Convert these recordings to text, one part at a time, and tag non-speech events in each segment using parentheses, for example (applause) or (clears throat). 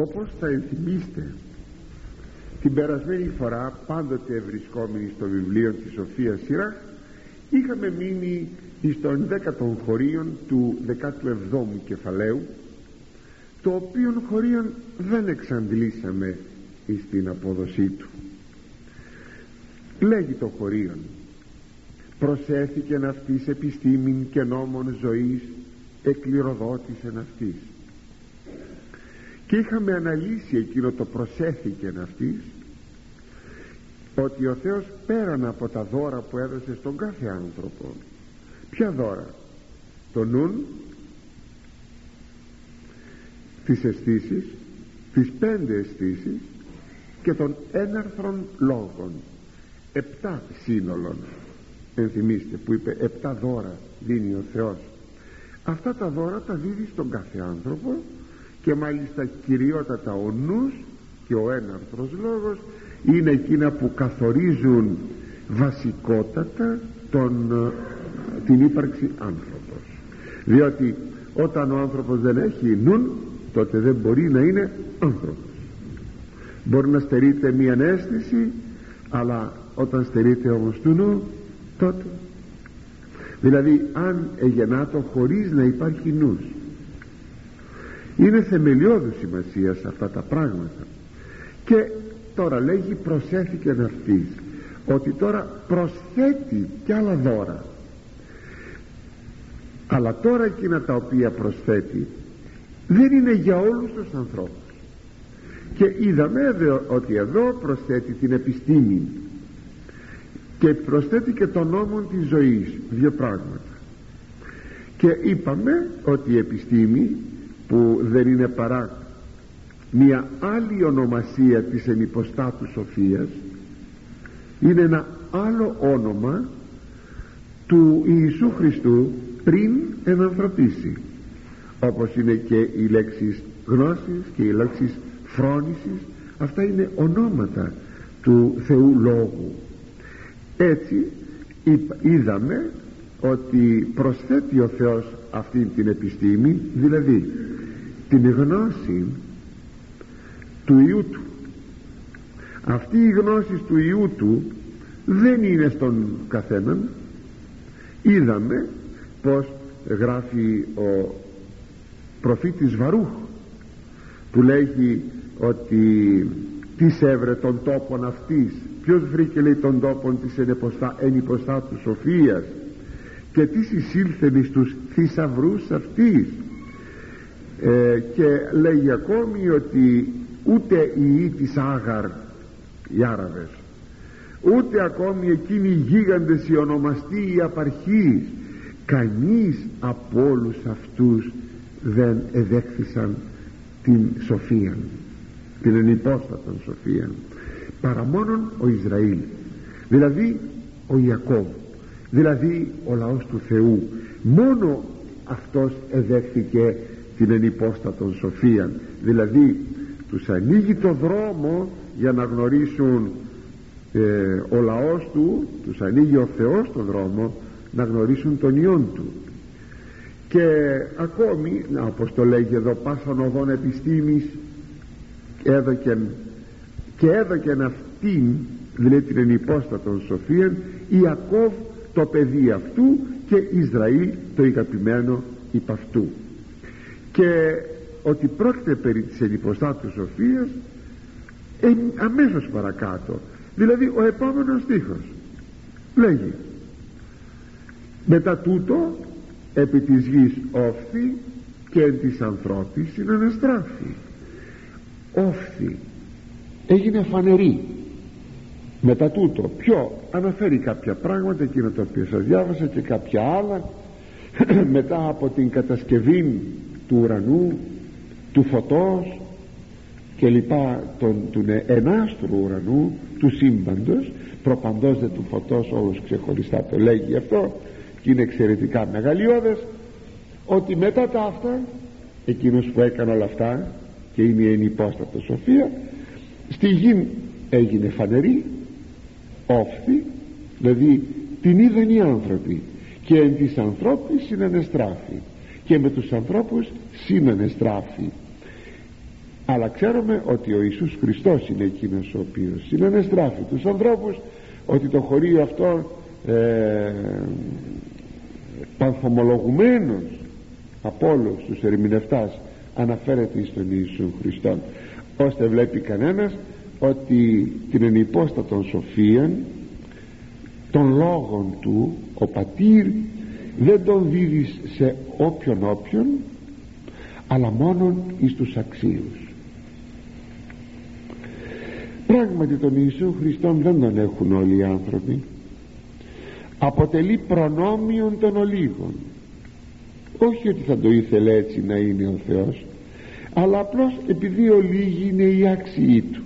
όπως θα ενθυμίστε την περασμένη φορά πάντοτε βρισκόμενοι στο βιβλίο της Σοφίας Σειρά είχαμε μείνει στον 10ο χωρίων του 17ου κεφαλαίου το οποίο χωρίον δεν εξαντλήσαμε στην απόδοσή του. Λέγει το χωρίον προσέθηκεν αυτής επιστήμην και νόμων ζωής εκληροδότησεν αυτής και είχαμε αναλύσει εκείνο το προσέθηκεν αυτής ότι ο Θεός πέραν από τα δώρα που έδωσε στον κάθε άνθρωπο ποια δώρα; Το νουν τις αισθήσεις, τις πέντε αισθήσεις και των έναρθρων λόγων. Επτά σύνολων. Ενθυμίστε που είπε επτά δώρα δίνει ο Θεός αυτά τα δώρα τα δίδει στον κάθε άνθρωπο και μάλιστα κυριότατα ο νους και ο έναρθρος λόγος είναι εκείνα που καθορίζουν βασικότατα τον, την ύπαρξη άνθρωπος. Διότι όταν ο άνθρωπος δεν έχει νουν τότε δεν μπορεί να είναι άνθρωπος. Μπορεί να στερείται μία αίσθηση αλλά όταν στερείται όμως του νου τότε. Δηλαδή αν εγεννάτο χωρίς να υπάρχει νους είναι θεμελιώδης σημασίας σε αυτά τα πράγματα. Και τώρα λέγει προσέθηκε αυτής ότι τώρα προσθέτει κι άλλα δώρα. Αλλά τώρα εκείνα τα οποία προσθέτει δεν είναι για όλους τους ανθρώπους. Και είδαμε ότι εδώ προσθέτει την επιστήμη. Και προσθέτει και τον νόμο της ζωής δύο πράγματα. Και είπαμε ότι η επιστήμη που δεν είναι παρά μια άλλη ονομασία της ενυποστάτους σοφίας είναι ένα άλλο όνομα του Ιησού Χριστού πριν ενανθρωπίσει όπως είναι και οι λέξεις γνώσης και οι λέξεις φρόνησης. Αυτά είναι ονόματα του Θεού Λόγου. Έτσι είδαμε ότι προσθέτει ο Θεός αυτή την επιστήμη δηλαδή την γνώση του Ιού Του. Αυτή η γνώση του Ιού Του δεν είναι στον καθέναν. Είδαμε πως γράφει ο προφήτης Βαρούχ που λέγει ότι τις έβρε τον τόπον αυτής ποιος βρήκε λέει τον τόπον της ενυποστά του σοφίας και τις συσύλθεν στους θησαυρούς αυτής ε, και λέγει ακόμη ότι ούτε οι ή της Άγαρ οι Άραβες ούτε ακόμη εκείνοι οι γίγαντες οι ονομαστοί οι απαρχείς κανείς από όλους αυτούς δεν εδέχθησαν την σοφία την ενυπόστατον σοφία παρά μόνον ο Ισραήλ. Δηλαδή ο Ιακώβ δηλαδή ο λαός του Θεού. Μόνο αυτός εδέχθηκε την ενυπόστατον σοφία δηλαδή τους ανοίγει το δρόμο για να γνωρίσουν ε, ο λαός του τους ανοίγει ο Θεός το δρόμο να γνωρίσουν τον Υιόν του. Και ακόμη να, όπως το λέγει εδώ πάσαν οδόν επιστήμης έδωκεν και έδωκεν αυτήν δηλαδή την ενυπόστατον σοφίαν Ιακώβ το παιδί αυτού και Ισραήλ το ηγαπημένο υπ' αυτού και ότι πρόκειται περί της ενυποστάτου σοφίας ε, αμέσως παρακάτω. Δηλαδή ο επόμενος στίχος λέγει μετά τούτο επί της γης όφθη και εν της ανθρώπης συναναστράφη όφθη. Έγινε φανερή. Μετά τούτο ποιο αναφέρει κάποια πράγματα εκείνο το οποίο σας διάβασα και κάποια άλλα. (clears throat) Μετά από την κατασκευή του ουρανού του φωτός και λοιπά τον, του ενάστρου ουρανού του σύμπαντος. Προπαντός δε του φωτός όλος ξεχωριστά το λέγει αυτό και είναι εξαιρετικά μεγαλειώδες. Ότι μετά τα αυτά εκείνος που έκανε όλα αυτά και είναι η ενυπόστατος σοφία στη γη έγινε φανερή όφθη δηλαδή την είδαν οι άνθρωποι και εν της ανθρώπης συνανεστράφη και με τους ανθρώπους συνανεστράφη αλλά ξέρουμε ότι ο Ιησούς Χριστός είναι εκείνος ο οποίος συνανεστράφει τους ανθρώπους ότι το χωρίο αυτό ε, πανθομολογουμένος από όλους τους ερμηνευτάς αναφέρεται στον Ιησού Χριστό ώστε βλέπει κανένας ότι την ενυπόστατον σοφίαν των λόγων του ο πατήρ δεν τον δίδεις σε όποιον όποιον αλλά μόνον εις τους αξίους. Πράγματι τον Ιησού Χριστόν δεν τον έχουν όλοι οι άνθρωποι. Αποτελεί προνόμιον των ολίγων. Όχι ότι θα το ήθελε έτσι να είναι ο Θεός αλλά απλώς επειδή ο λίγοι είναι η άξιοι του.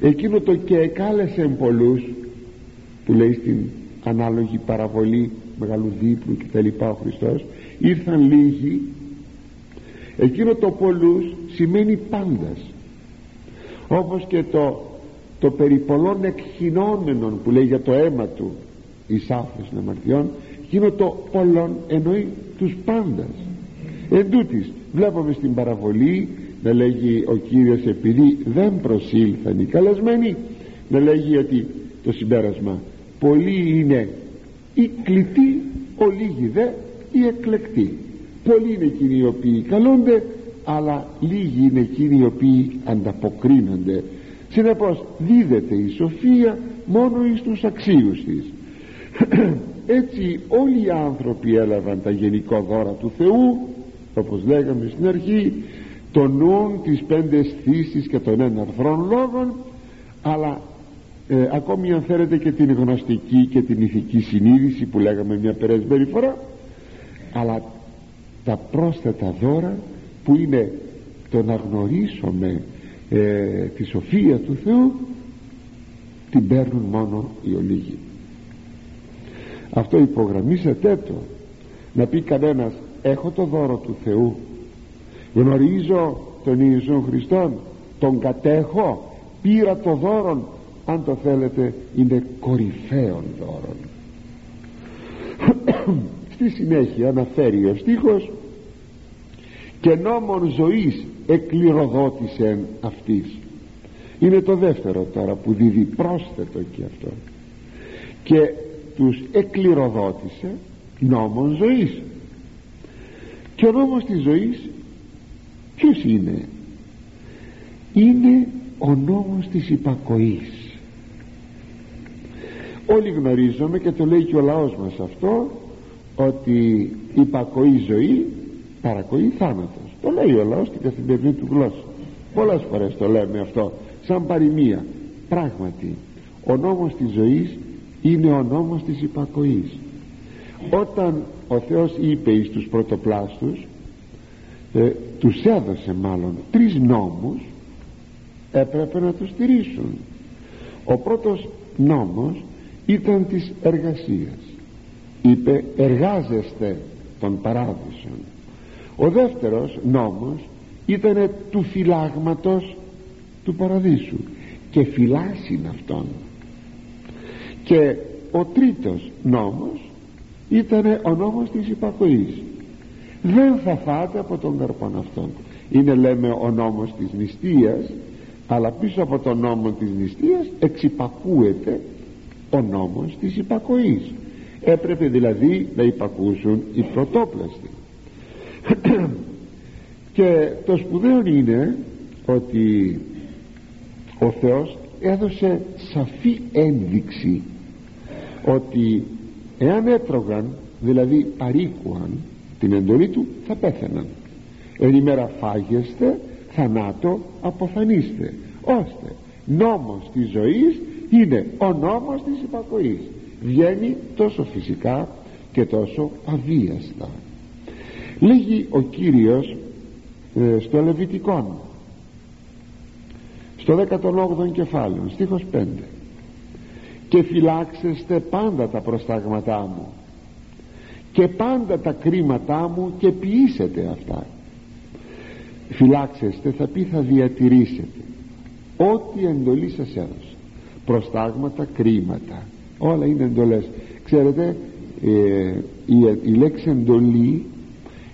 Εκείνο το και εκάλεσε πολλούς που λέει στην ανάλογη παραβολή μεγαλού δίπλου και τα λοιπά ο Χριστός ήρθαν λίγοι. Εκείνο το πολλούς σημαίνει πάντας. Όπως και το το περί πολλών εκχυνόμενων που λέει για το αίμα του εις άφρος αμαρτιών εκείνο το πολλών εννοεί τους πάντας. Εν τούτης, βλέπουμε στην παραβολή να λέγει ο Κύριος επειδή δεν προσήλθαν οι καλεσμένοι να λέγει ότι το συμπέρασμα πολλοί είναι οι κλητοί ολίγοι δε οι εκλεκτοί πολλοί είναι εκείνοι οι οποίοι καλούνται αλλά λίγοι είναι εκείνοι οι οποίοι ανταποκρίνονται. Συνεπώς δίδεται η σοφία μόνο εις τους αξίους της. (clears throat) Έτσι όλοι οι άνθρωποι έλαβαν τα γενικό δώρα του Θεού όπως λέγαμε στην αρχή το νουν τις πέντε αισθήσεις και των έναρθρων λόγων αλλά ε, ακόμη αν θέλετε και την γνωστική και την ηθική συνείδηση που λέγαμε μια περασμένη φορά αλλά τα πρόσθετα δώρα που είναι το να γνωρίσουμε ε, τη σοφία του Θεού την παίρνουν μόνο οι ολίγοι. Αυτό υπογραμμίσετε το. Να πει κανένας έχω το δώρο του Θεού. Γνωρίζω τον Ιησού Χριστόν. Τον κατέχω. Πήρα το δώρο αν το θέλετε είναι κορυφαίων δώρων. (clears throat) Στη συνέχεια αναφέρει ο στίχος και νόμον ζωής εκκληροδότησε αυτής είναι το δεύτερο τώρα που δίδει πρόσθετο και αυτό. Και τους εκκληροδότησε νόμον ζωής και ο νόμος της ζωής ποιος είναι; Είναι ο νόμος της υπακοής όλοι γνωρίζουμε και το λέει και ο λαός μας αυτό ότι υπακοή ζωή παρακοή θάνατος. Το λέει ο λαός στην καθημερινή του γλώσσα. Πολλές φορές το λέμε αυτό σαν παροιμία. Πράγματι ο νόμος της ζωής είναι ο νόμος της υπακοής. Όταν ο Θεός είπε εις τους πρωτοπλάστους ε, τους έδωσε μάλλον τρεις νόμους έπρεπε να τους στηρίσουν. Ο πρώτος νόμος ήταν της εργασίας. Είπε εργάζεστε των παράδεισων ο δεύτερος νόμος ήταν του φυλάγματος του παραδείσου και φυλάσσιν αυτόν. Και ο τρίτος νόμος ήταν ο νόμος της υπακοής. Δεν θα φάτε από τον καρπόν αυτόν. Είναι λέμε ο νόμος της νηστείας αλλά πίσω από τον νόμο της νηστείας εξυπακούεται ο νόμος της υπακοής. Έπρεπε δηλαδή να υπακούσουν οι πρωτόπλαστοι. (clears throat) Και το σπουδαίο είναι ότι ο Θεός έδωσε σαφή ένδειξη ότι εάν έτρωγαν δηλαδή παρήκουαν την εντολή του θα πέθαιναν. Εν ημέρα φάγεστε θανάτο αποθανείστε ώστε νόμος της ζωής είναι ο νόμος της υπακοής. Βγαίνει τόσο φυσικά και τόσο αβίαστα. Λέγει ο Κύριος ε, στο Λεβιτικόν στο 18ο κεφάλαιο στίχος 5 και φυλάξεστε πάντα τα προστάγματά μου και πάντα τα κρίματά μου και ποιήσετε αυτά. Φυλάξεστε θα πει θα διατηρήσετε. Ό,τι εντολή σας έδωσε προστάγματα, κρίματα. Όλα είναι εντολές. Ξέρετε ε, η, η λέξη εντολή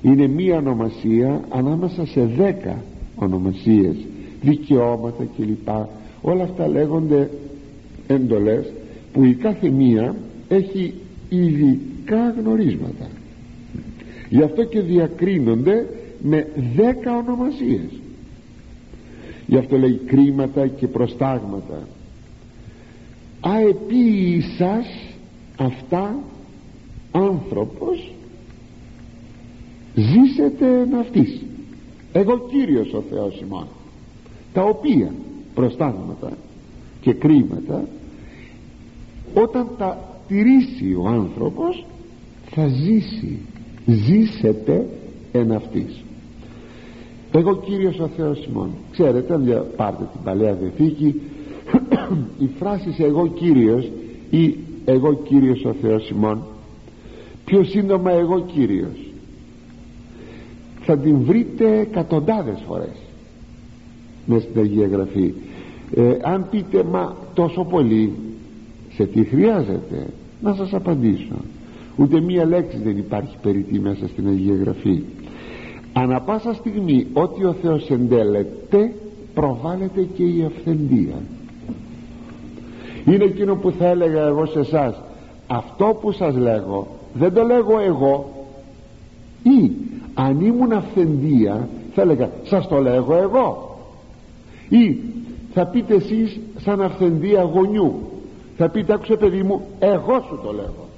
είναι μία ονομασία ανάμεσα σε δέκα ονομασίες δικαιώματα κλπ. Όλα αυτά λέγονται εντολές που η κάθε μία έχει ειδικά γνωρίσματα. Γι' αυτό και διακρίνονται με δέκα ονομασίες. Γι' αυτό λέει κρίματα και προστάγματα αεπίησας αυτά άνθρωπος ζήσετε ναυτής εγώ Κύριος ο Θεός ημών τα οποία προστάγματα και κρίματα όταν τα τηρήσει ο άνθρωπος θα ζήσει ζήσετε εν αυτής. Εγώ Κύριος ο Θεός ημών ξέρετε αν πάρτε την Παλαιά Διαθήκη η φράση εγώ Κύριος ή εγώ Κύριος ο Θεός ημών πιο σύντομα εγώ Κύριος θα την βρείτε εκατοντάδες φορές μέσα στην Αγία Γραφή. Ε, αν πείτε μα τόσο πολύ σε τι χρειάζεται να σας απαντήσω. Ούτε μία λέξη δεν υπάρχει περί μέσα στην Αγία Γραφή. Ανα πάσα στιγμή ότι ο Θεός εντέλεται προβάλλεται και η αυθεντία είναι εκείνο που θα έλεγα εγώ σε εσάς. αυτό που σας λέγω δεν το λέγω εγώ. Ή αν ήμουν αυθεντία θα έλεγα σας το λέγω εγώ ή θα πείτε εσείς σαν αυθεντία γονιού θα πείτε άκουσε παιδί μου εγώ σου το λέγω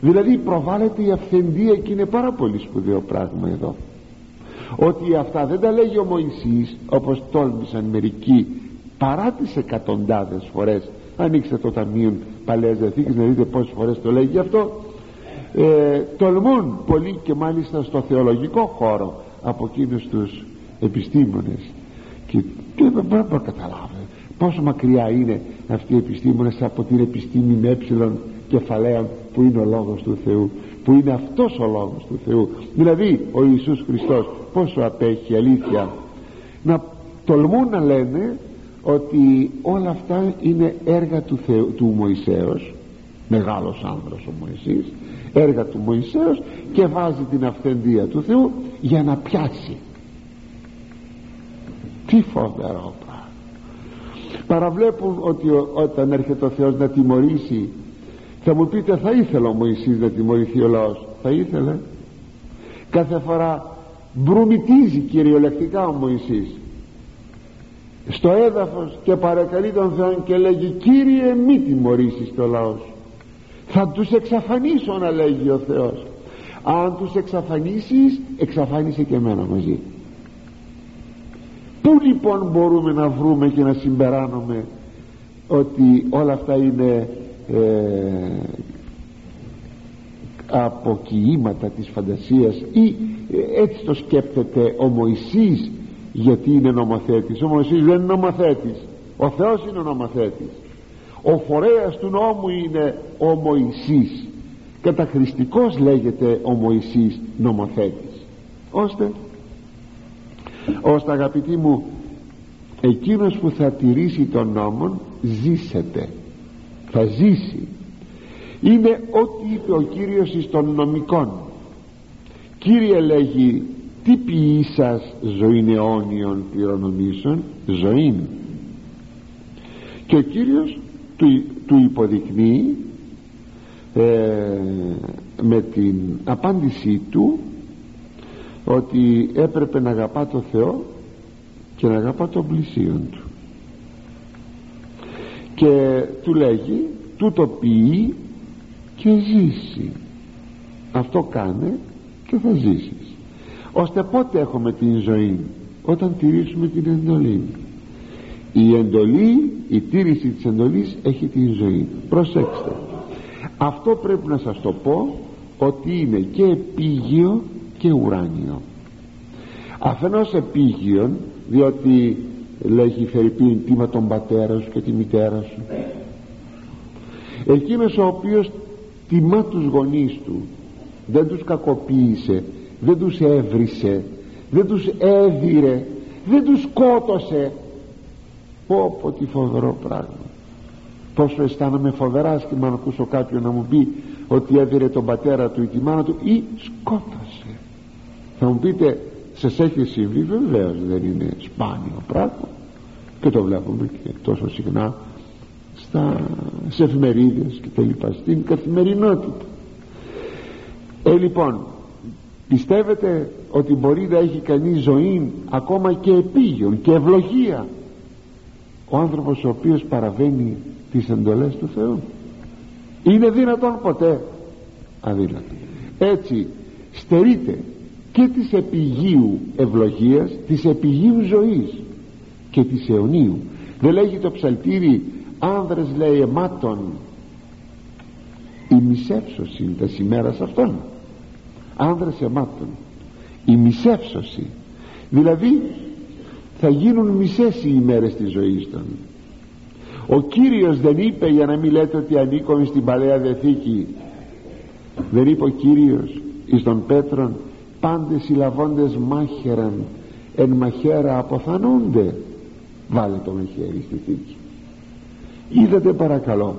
δηλαδή προβάλλεται η αυθεντία και είναι πάρα πολύ σπουδαίο πράγμα εδώ. Ότι αυτά δεν τα λέγει ο Μωυσής όπως τόλμησαν μερικοί παρά τις εκατοντάδες φορές ανοίξτε το ταμείο Παλαιάς Διαθήκης να δείτε πόσες φορές το λέγει αυτό ε, τολμούν πολύ και μάλιστα στο θεολογικό χώρο από εκείνους τους επιστήμονες. Και, και δεν μπορώ να καταλάβω πόσο μακριά είναι αυτοί οι επιστήμονες από την επιστήμη με ε κεφαλαίων που είναι ο Λόγος του Θεού που είναι αυτός ο Λόγος του Θεού. Δηλαδή ο Ιησούς Χριστός πόσο απέχει αλήθεια. Να τολμούν να λένε ότι όλα αυτά είναι έργα του, Θεού, του Μωυσέως μεγάλος άνδρας ο Μωυσής έργα του Μωυσέως και βάζει την αυθεντία του Θεού για να πιάσει. Τι φοβερό πράγμα. Παραβλέπουν ότι όταν έρχεται ο Θεός να τιμωρήσει θα μου πείτε θα ήθελε ο Μωυσής να τιμωρηθεί ο λαός; Θα ήθελε. Κάθε φορά μπρουμητίζει κυριολεκτικά ο Μωυσής στο έδαφος και παρακαλεί τον Θεό και λέγει Κύριε μη τιμωρήσεις το λαός θα τους εξαφανίσω να λέγει ο Θεός. Αν τους εξαφανίσεις εξαφάνισε και εμένα μαζί. Πού λοιπόν μπορούμε να βρούμε και να συμπεράνουμε ότι όλα αυτά είναι ε, αποκοιήματα της φαντασίας ή ε, έτσι το σκέπτεται ο Μωυσής; Γιατί είναι νομοθέτης. Ο Μωυσής δεν είναι νομοθέτης. Ο Θεός είναι ο νομοθέτης. Ο φορέας του νόμου είναι ο Μωυσής. Καταχρηστικός λέγεται ο Μωυσής νομοθέτης. Ώστε ώστε αγαπητοί μου εκείνος που θα τηρήσει τον νόμο ζήσετε θα ζήσει. Είναι ό,τι είπε ο Κύριος εις των νομικών. Κύριε λέγει τι ποιή σας ζωήν αιώνιων πληρονομήσεων ζωήν. Και ο Κύριος του, του υποδεικνύει ε, με την απάντησή του ότι έπρεπε να αγαπά το Θεό και να αγαπά τον πλησίον του. Και του λέγει τούτο ποιεί και ζήσει. Αυτό κάνε και θα ζήσεις ώστε πότε έχουμε την ζωή όταν τηρήσουμε την εντολή. Η εντολή η τήρηση της εντολής έχει την ζωή. Προσέξτε. Αυτό πρέπει να σας το πω ότι είναι και επίγειο και ουράνιο. Αφενός επίγειον διότι λέγει Φερρυπίν τίμα τον πατέρα σου και τη μητέρα σου εκείνος ο οποίος τιμά τους γονείς του δεν τους κακοποίησε δεν τους έβρισε δεν τους έδιρε δεν τους σκότωσε. Πω πω τι φοβερό πράγμα. Πόσο αισθάνομαι φοβερά και να ακούσω κάποιον να μου πει ότι έδιρε τον πατέρα του ή τη μάνα του ή σκότωσε. Θα μου πείτε σας έχει συμβεί βεβαίως δεν είναι σπάνιο πράγμα. Και το βλέπουμε και τόσο συχνά στα, σε εφημερίδες και τα λοιπά στην καθημερινότητα. Ε λοιπόν πιστεύετε ότι μπορεί να έχει κανείς ζωή ακόμα και επίγειον και ευλογία; Ο άνθρωπος ο οποίος παραβαίνει τις εντολές του Θεού. Είναι δυνατόν ποτέ; Αδύνατο. Έτσι στερείται και της επιγείου ευλογίας της επιγείου ζωής και της αιωνίου. Δεν λέγει το ψαλτήρι άνδρες λέει αιμάτων η μισεύσωση τα σημέρας αυτών άνδρες αιμάτων η μισεύσωση. Δηλαδή θα γίνουν μισές οι ημέρες της ζωής των. Ο Κύριος δεν είπε για να μην λέτε ότι ανήκουμε στην Παλαιά Διαθήκη. Δεν είπε ο Κύριος εις τον Πέτρον πάντες οι λαβώντες μάχεραν εν μαχαίρα αποθανούνται βάλε το μαχαίρι στη θήκη. Είδατε παρακαλώ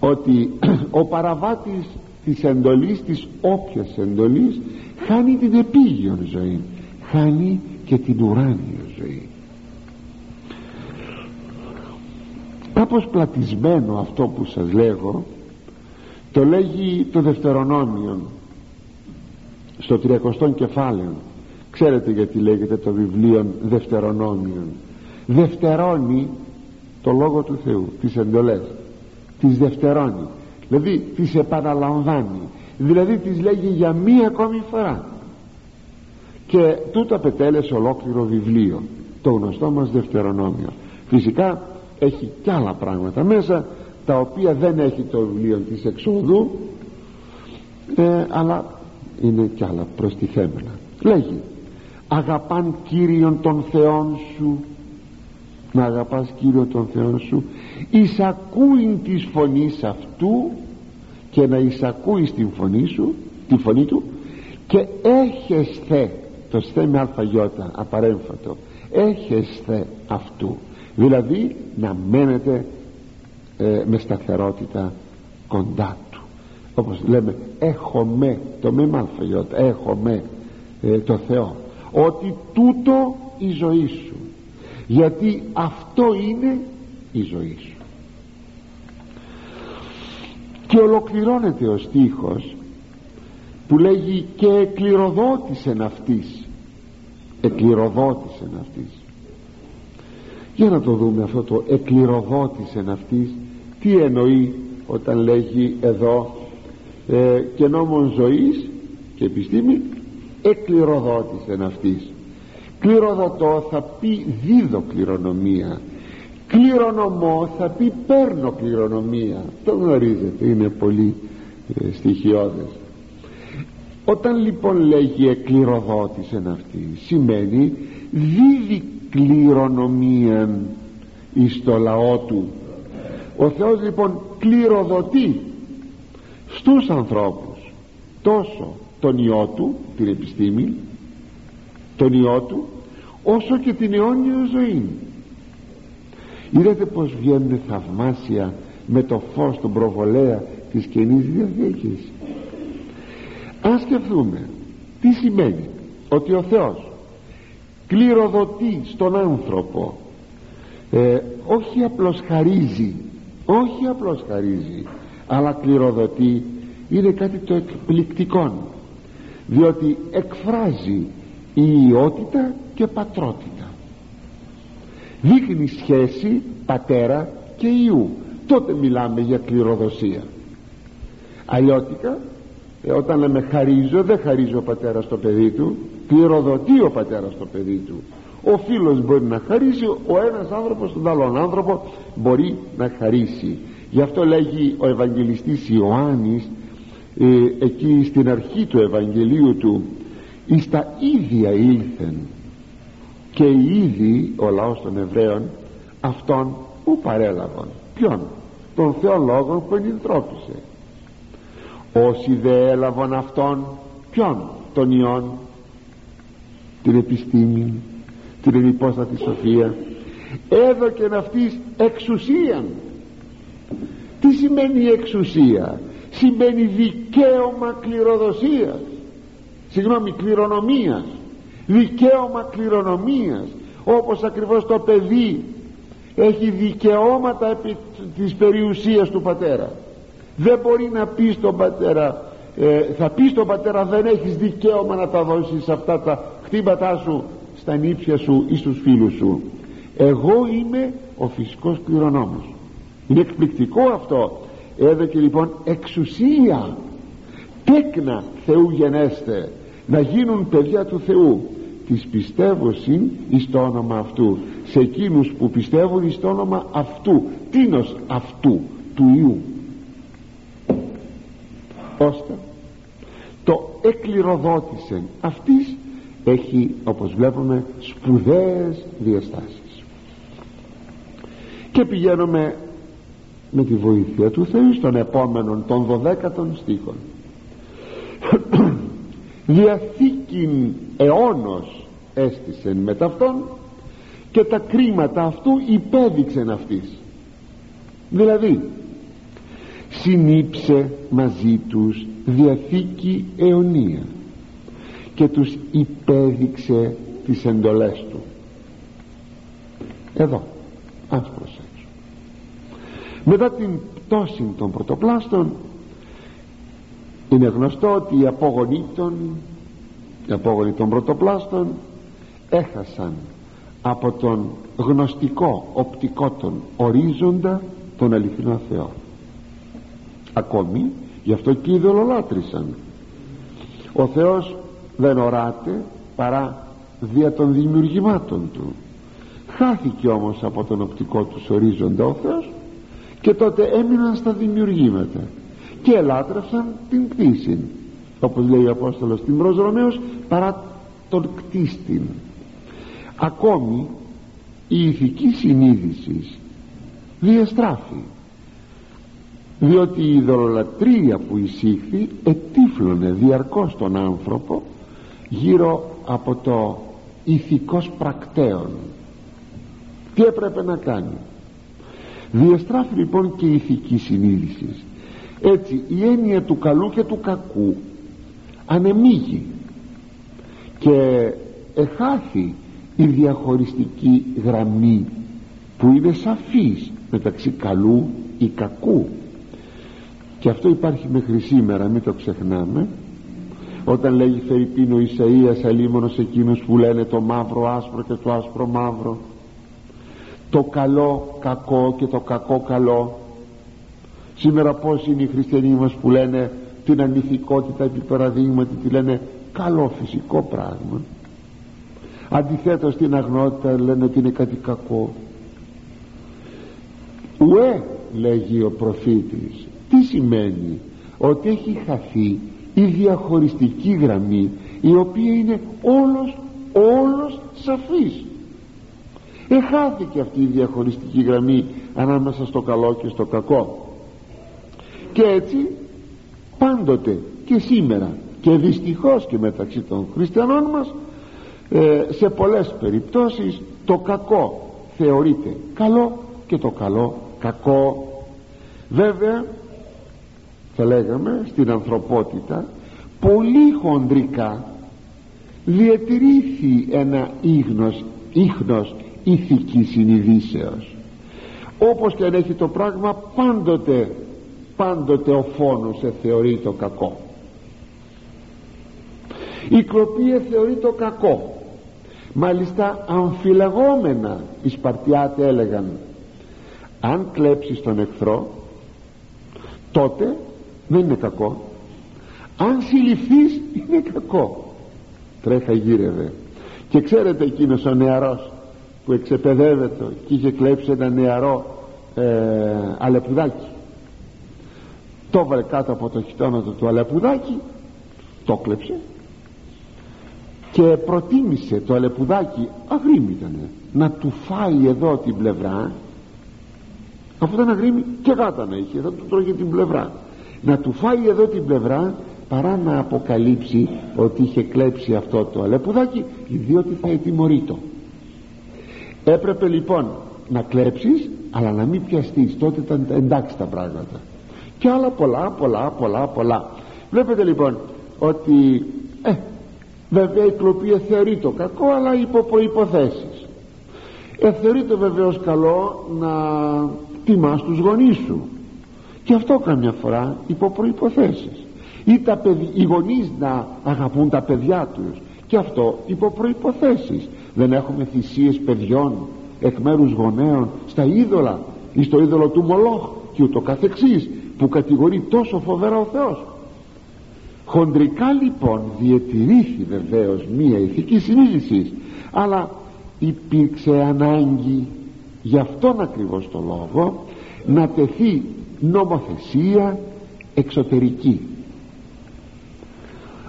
ότι (clears throat) ο παραβάτης της εντολής της όποιας εντολής χάνει την επίγειον ζωή χάνει και την ουράνια ζωή. Κάπως πλατισμένο αυτό που σας λέγω το λέγει το δευτερονόμιο στο τριακοστόν κεφάλαιο. Ξέρετε γιατί λέγεται το βιβλίο δευτερονόμιον. Δευτερώνει το Λόγο του Θεού τις εντολές. Τις δευτερώνει δηλαδή τις επαναλαμβάνει. Δηλαδή τις λέγει για μία ακόμη φορά. Και τούτο απετέλεσε ολόκληρο βιβλίο το γνωστό μας δευτερονόμιο. Φυσικά έχει κι άλλα πράγματα μέσα τα οποία δεν έχει το βιβλίο της εξόδου ε, αλλά είναι κι άλλα προστιθέμενα. Λέγει αγαπάν Κύριον των Θεών σου να αγαπάς Κύριο τον Θεό σου. Εισακούειν της φωνής αυτού και να εισακούεις την φωνή σου τη φωνή του και έχεσθε το σθε με αλφαγιώτα απαρέμφατο έχεσθε αυτού. Δηλαδή να μένετε ε, με σταθερότητα κοντά του. Όπως λέμε έχουμε το με αλφαγιώτα έχουμε ε, το Θεό ότι τούτο η ζωή σου γιατί αυτό είναι η ζωή σου. Και ολοκληρώνεται ο στίχος που λέγει και εκληροδότησεν αυτής εκληροδότησεν αυτής. Για να το δούμε αυτό το εκληροδότησεν αυτής τι εννοεί όταν λέγει εδώ ε, και νόμον ζωής και επιστήμη εκληροδότησεν αυτής κληροδοτώ θα πει δίδω κληρονομία. Κληρονομώ θα πει παίρνω κληρονομία. Το γνωρίζετε είναι πολύ ε, στοιχειώδες. Όταν λοιπόν λέγει εκληροδότησεν αυτή σημαίνει δίδει κληρονομία εις το λαό του. Ο Θεός λοιπόν κληροδοτεί στους ανθρώπους τόσο τον Υιό του την επιστήμη τον Υιό του όσο και την αιώνια ζωή. Είδατε πως βγαίνουν θαυμάσια με το φως των προβολέα της Καινής Διαθήκης. Ας σκεφτούμε τι σημαίνει ότι ο Θεός κληροδοτεί στον άνθρωπο ε, όχι απλώς χαρίζει όχι απλώς χαρίζει αλλά κληροδοτεί είναι κάτι το εκπληκτικό διότι εκφράζει η ιότητα και πατρότητα. Δείχνει σχέση πατέρα και ιού. Τότε μιλάμε για κληροδοσία. Αλλιώτικα ε, όταν λέμε χαρίζω δεν χαρίζει ο πατέρας στο παιδί του κληροδοτεί ο πατέρας στο παιδί του. Ο φίλος μπορεί να χαρίσει ο ένας άνθρωπος τον άλλον άνθρωπο μπορεί να χαρίσει. Γι' αυτό λέγει ο Ευαγγελιστής Ιωάννης ε, εκεί στην αρχή του Ευαγγελίου του εις τα ίδια ήλθεν. Και οι ίδιοι ο λαός των Εβραίων αυτόν που παρέλαβαν. Ποιον; Τον θεολόγων που ενυντρόπισε όσοι δε έλαβαν αυτόν ποιον; Τον Υιόν την επιστήμη την ενυπόστατη σοφία έδωκεν αυτής εξουσίαν. Τι σημαίνει εξουσία; Σημαίνει δικαίωμα κληροδοσίας συγγνώμη κληρονομίας. Δικαίωμα κληρονομίας. Όπως ακριβώς το παιδί έχει δικαιώματα επί της περιουσίας του πατέρα. Δεν μπορεί να πει στον πατέρα ε, θα πει στον πατέρα δεν έχεις δικαίωμα να τα δώσεις αυτά τα χτύπατά σου στα νύψια σου ή στους φίλους σου εγώ είμαι ο φυσικός κληρονόμος. Είναι εκπληκτικό αυτό. Έδωκε λοιπόν εξουσία. Τέκνα Θεού γενέστε να γίνουν παιδιά του Θεού. Της πιστεύωσιν εις το όνομα αυτού. Σε εκείνους που πιστεύουν εις το όνομα αυτού τίνος αυτού του Ιού. Ώστε το εκληροδότησε αυτής έχει όπως βλέπουμε σπουδαίες διαστάσεις. Και πηγαίνουμε με τη βοήθεια του Θεού στον επόμενο των 12 στίχων διαθήκην αιώνος έστησεν με ταυτόν και τα κρίματα αυτού υπέδειξεν αυτής. Δηλαδή συνήψε μαζί τους διαθήκη αιωνία και τους υπέδειξε τις εντολές του. Εδώ ας προσέξω μετά την πτώση των πρωτοπλάστων είναι γνωστό ότι οι απόγονοι των, οι απόγονοι των πρωτοπλάστων έχασαν από τον γνωστικό οπτικό των ορίζοντα τον αληθινό Θεό. Ακόμη γι' αυτό και ειδωλολάτρησαν. Ο Θεός δεν οράται παρά δια των δημιουργημάτων του. Χάθηκε όμως από τον οπτικό τους ορίζοντα ο Θεός και τότε έμειναν στα δημιουργήματα και ελάτρευσαν την κτήση όπως λέει ο Απόστολος στην προς παρά τον κτίστην ακόμη η ηθική συνείδηση διαστράφει διότι η ιδωλολατρία που εισήχθη ετύφλωνε διαρκώς τον άνθρωπο γύρω από το ηθικός πρακτέον τι έπρεπε να κάνει; Διαστράφει λοιπόν και η ηθική συνείδηση έτσι η έννοια του καλού και του κακού ανεμίγει και εχάθη η διαχωριστική γραμμή που είναι σαφής μεταξύ καλού ή κακού. Και αυτό υπάρχει μέχρι σήμερα μην το ξεχνάμε. Όταν λέγει Φερρυπίνο Ισαΐας αλίμονος εκείνους που λένε το μαύρο άσπρο και το άσπρο μαύρο το καλό κακό και το κακό καλό σήμερα πως είναι οι χριστιανοί μας που λένε την ανηθικότητα επί παραδείγματι τη λένε καλό φυσικό πράγμα. Αντιθέτως την αγνότητα λένε ότι είναι κάτι κακό. Ουέ λέγει ο προφήτης τι σημαίνει ότι έχει χαθεί η διαχωριστική γραμμή η οποία είναι όλος όλος σαφής. Εχάθηκε αυτή η διαχωριστική γραμμή ανάμεσα στο καλό και στο κακό και έτσι πάντοτε και σήμερα και δυστυχώς και μεταξύ των χριστιανών μας ε, σε πολλές περιπτώσεις το κακό θεωρείται καλό και το καλό κακό. Βέβαια θα λέγαμε στην ανθρωπότητα πολύ χοντρικά διατηρήθη ένα ίχνος, ίχνος ηθικής συνειδήσεως. Όπως και αν έχει το πράγμα πάντοτε πάντοτε ο φόνος σε θεωρεί το κακό. Η κλοπή θεωρεί το κακό. Μάλιστα αμφιλεγόμενα οι Σπαρτιάτες έλεγαν αν κλέψεις τον εχθρό τότε δεν είναι κακό. Αν συλληφθείς είναι κακό τρέχα γύρευε. Και ξέρετε εκείνος ο νεαρός που εξεπαιδεύεται και είχε κλέψει ένα νεαρό ε, αλεπουδάκι το έβαλε κάτω από το χιτόνα του το αλεπουδάκι το κλέψε και προτίμησε το αλεπουδάκι αγρίμι ήταν να του φάει εδώ την πλευρά αφού ήταν αγρίμι και γάτα να είχε θα του τρώγε την πλευρά. Να του φάει εδώ την πλευρά παρά να αποκαλύψει ότι είχε κλέψει αυτό το αλεπουδάκι διότι θα ετιμωρείτο. Έπρεπε λοιπόν να κλέψεις αλλά να μην πιαστείς. Τότε ήταν εντάξει τα πράγματα και άλλα πολλά πολλά πολλά πολλά. Βλέπετε λοιπόν ότι ε, βέβαια η κλοπή εθερεί το κακό αλλά υπό προϋποθέσεις. Εθερεί το βεβαίως καλό να τιμάς τους γονείς σου. Και αυτό καμιά φορά υπό προϋποθέσεις. Ή τα παιδι... οι γονείς να αγαπούν τα παιδιά τους. Και αυτό υπό προϋποθέσεις. Δεν έχουμε θυσίες παιδιών εκ μέρους γονέων στα είδωλα ή στο είδωλο του Μολόχ και ούτω καθεξής που κατηγορεί τόσο φοβερά ο Θεός. Χοντρικά λοιπόν διατηρήθη βεβαίως μία ηθική συνείδηση αλλά υπήρξε ανάγκη γι' αυτόν ακριβώς το λόγο να τεθεί νομοθεσία εξωτερική.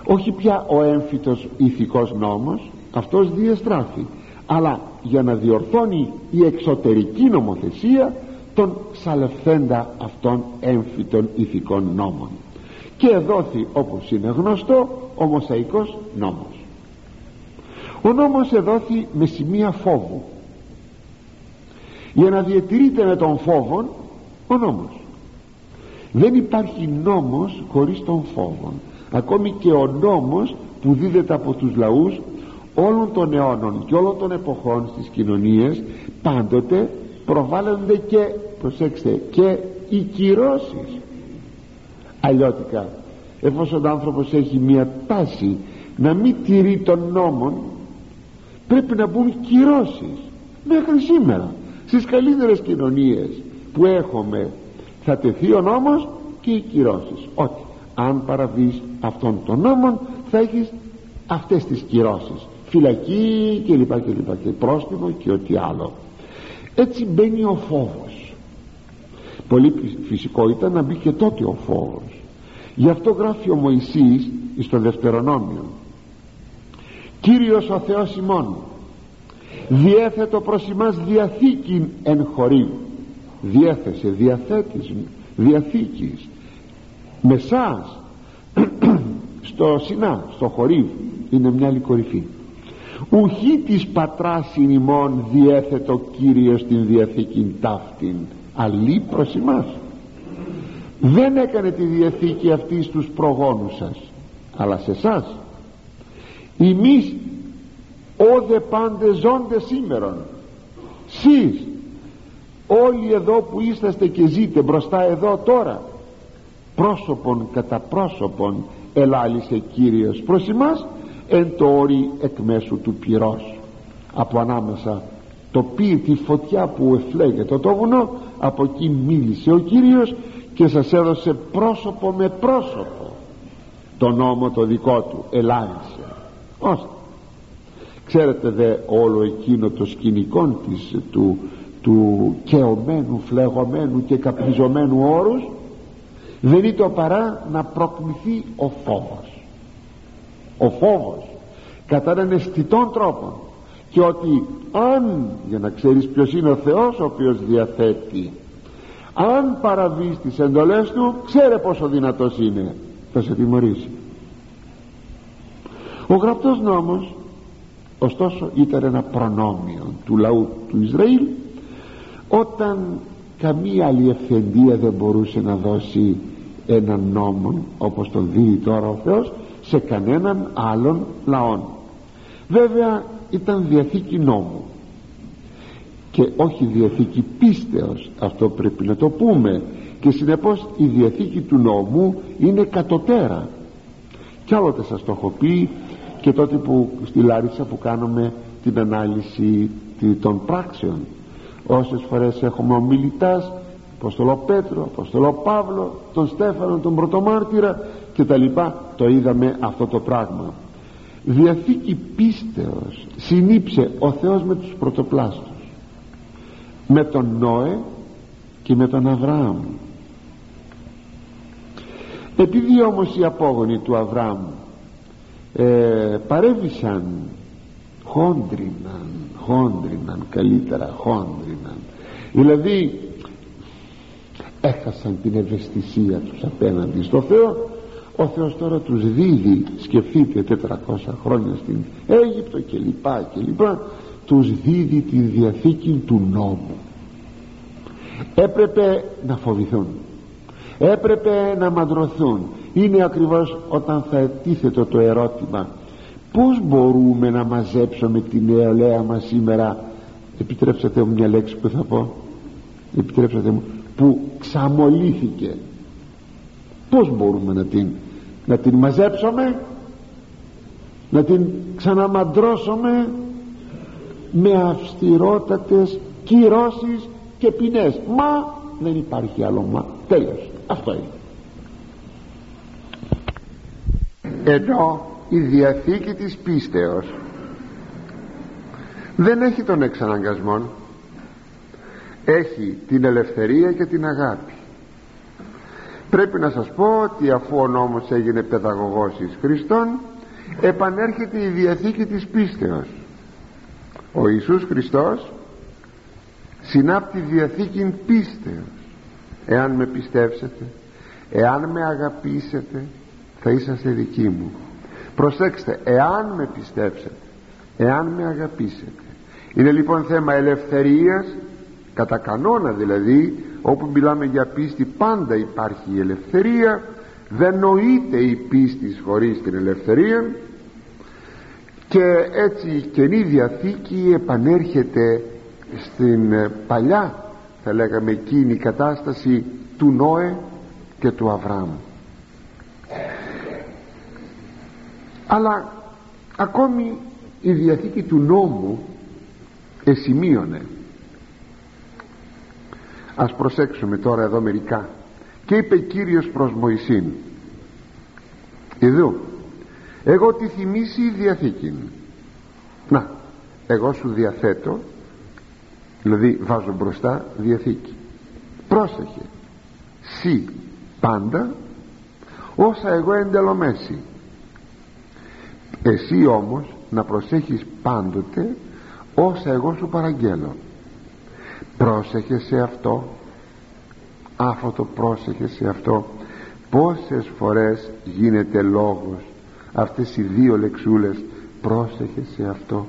Όχι πια ο έμφυτος ηθικός νόμος αυτός διαστράφει αλλά για να διορθώνει η εξωτερική νομοθεσία των σαλευθέντα αυτών έμφυτων ηθικών νόμων. Και εδόθη όπως είναι γνωστό ο Μοσαϊκός νόμος. Ο νόμος εδόθη με σημεία φόβου. Για να διατηρείται με τον φόβο ο νόμος. Δεν υπάρχει νόμος χωρίς τον φόβο ακόμη και ο νόμος που δίδεται από τους λαούς όλων των αιώνων και όλων των εποχών στις κοινωνίες πάντοτε προβάλλονται και προσέξτε και οι κυρώσεις. Αλλιώτικα εφόσον ο άνθρωπος έχει μια τάση να μην τηρεί των νόμων πρέπει να μπουν κυρώσεις. Μέχρι σήμερα στις καλύτερες κοινωνίες που έχουμε θα τεθεί ο νόμος και οι κυρώσεις. Ότι αν παραβείς αυτόν τον νόμο θα έχεις αυτές τις κυρώσεις. Φυλακή και λοιπά και λοιπά και πρόστιμο και ό,τι άλλο. Έτσι μπαίνει ο φόβος πολύ φυσικό ήταν να μπει και τότε ο φόβος. Γι' αυτό γράφει ο Μωυσής στο Δευτερονόμιο. Κύριος ο Θεός ημών διέθετο προς εμάς διαθήκην εν χωρίου. Διέθεσε διαθέτης διαθήκης με σας (clears throat) στο Σινά στο χωρίου είναι μια άλλη κορυφή. Ουχή της πατράς ημών διέθετο Κύριος την διαθήκη ταύτην αλλή προς εμάς. Δεν έκανε τη διαθήκη αυτή στους προγόνους σας αλλά σε εσάς. εμείς όδε πάντε ζώντε σήμερον. Σεις όλοι εδώ που είσαστε και ζείτε μπροστά εδώ τώρα πρόσωπον κατά πρόσωπον ελάλησε Κύριος προς εμάς εν το όρι εκ μέσου του πυρός. Από ανάμεσα το πύρ τη φωτιά που εφλέγεται το βουνό από εκεί μίλησε ο Κύριος και σας έδωσε πρόσωπο με πρόσωπο. Τον νόμο το δικό του ελάχισε ώστε ξέρετε δε όλο εκείνο το σκηνικό της του, του κεωμένου, φλεγωμένου και καπνιζωμένου όρους δεν είναι το παρά να προκληθεί ο φόβος. Ο φόβος κατά έναν αισθητών τρόπο και ότι αν για να ξέρεις ποιος είναι ο Θεός ο οποίος διαθέτει αν παραβείς τις εντολές του ξέρε πόσο δυνατός είναι. Θα σε τιμωρήσει. Ο γραπτός νόμος ωστόσο ήταν ένα προνόμιο του λαού του Ισραήλ όταν καμία άλλη ευθεντία δεν μπορούσε να δώσει έναν νόμο όπως τον δίνει τώρα ο Θεός σε κανέναν άλλον λαόν. Βέβαια ήταν διαθήκη νόμου. Και όχι διαθήκη πίστεως αυτό πρέπει να το πούμε. Και συνεπώς η διαθήκη του νόμου είναι κατωτέρα. Κι άλλοτε σας το έχω πει και τότε που στη Λάρισα που κάνουμε την ανάλυση των πράξεων. Όσες φορές έχουμε ομιλητάς Αποστολό Πέτρο, Αποστολό Παύλο τον Στέφανο, τον Πρωτομάρτυρα και τα λοιπά το είδαμε αυτό το πράγμα διαθήκη πίστεως συνήψε ο Θεός με τους πρωτοπλάστους. Με τον Νόε και με τον Αβραάμ. Επειδή όμως οι απόγονοι του Αβραάμ ε, παρέβησαν χόντριναν χόντριναν καλύτερα χόντριναν. Δηλαδή έχασαν την ευαισθησία τους απέναντι στο Θεό ο Θεός τώρα τους δίδει σκεφτείτε 400 χρόνια στην Αίγυπτο και λοιπά και λοιπά τους δίδει τη διαθήκη του νόμου. Έπρεπε να φοβηθούν. Έπρεπε να μαντρωθούν. Είναι ακριβώς όταν θα ετίθετο το ερώτημα πως μπορούμε να μαζέψουμε την νεολαία μας σήμερα. Επιτρέψατε μου μια λέξη που θα πω. Επιτρέψατε μου. Που ξαμολύθηκε. Πως μπορούμε να την να την μαζέψουμε να την ξαναμαντρώσουμε με αυστηρότατες κυρώσεις και ποινές. Μα δεν υπάρχει άλλο μα τέλος. Αυτό είναι. Ενώ η Διαθήκη της πίστεως δεν έχει τον εξαναγκασμό έχει την ελευθερία και την αγάπη πρέπει να σας πω ότι αφού ο νόμος έγινε παιδαγωγός εις Χριστόν επανέρχεται η Διαθήκη της πίστεως. Ο Ιησούς Χριστός συνάπτει Διαθήκη πίστεως. Εάν με πιστεύσετε εάν με αγαπήσετε θα είσαστε δικοί μου. Προσέξτε εάν με πιστέψετε εάν με αγαπήσετε. Είναι λοιπόν θέμα ελευθερίας κατά κανόνα δηλαδή όπου μιλάμε για πίστη πάντα υπάρχει η ελευθερία. Δεν νοείται η πίστη χωρίς την ελευθερία. Και έτσι η Καινή Διαθήκη επανέρχεται στην παλιά θα λέγαμε εκείνη η κατάσταση του Νόε και του Αβραάμ. Αλλά ακόμη η Διαθήκη του νόμου εσημείωνε ας προσέξουμε τώρα εδώ μερικά. Και είπε Κύριος προς Μωυσήν εδώ εγώ τη θυμίσει η Διαθήκη να εγώ σου διαθέτω δηλαδή βάζω μπροστά Διαθήκη. Πρόσεχε σύ πάντα όσα εγώ εντελομέσει εσύ όμως να προσέχεις πάντοτε όσα εγώ σου παραγγέλω πρόσεχε σε αυτό. Άφωτο πρόσεχε σε αυτό. Πόσες φορές γίνεται λόγος αυτές οι δύο λεξούλες. Πρόσεχε σε αυτό.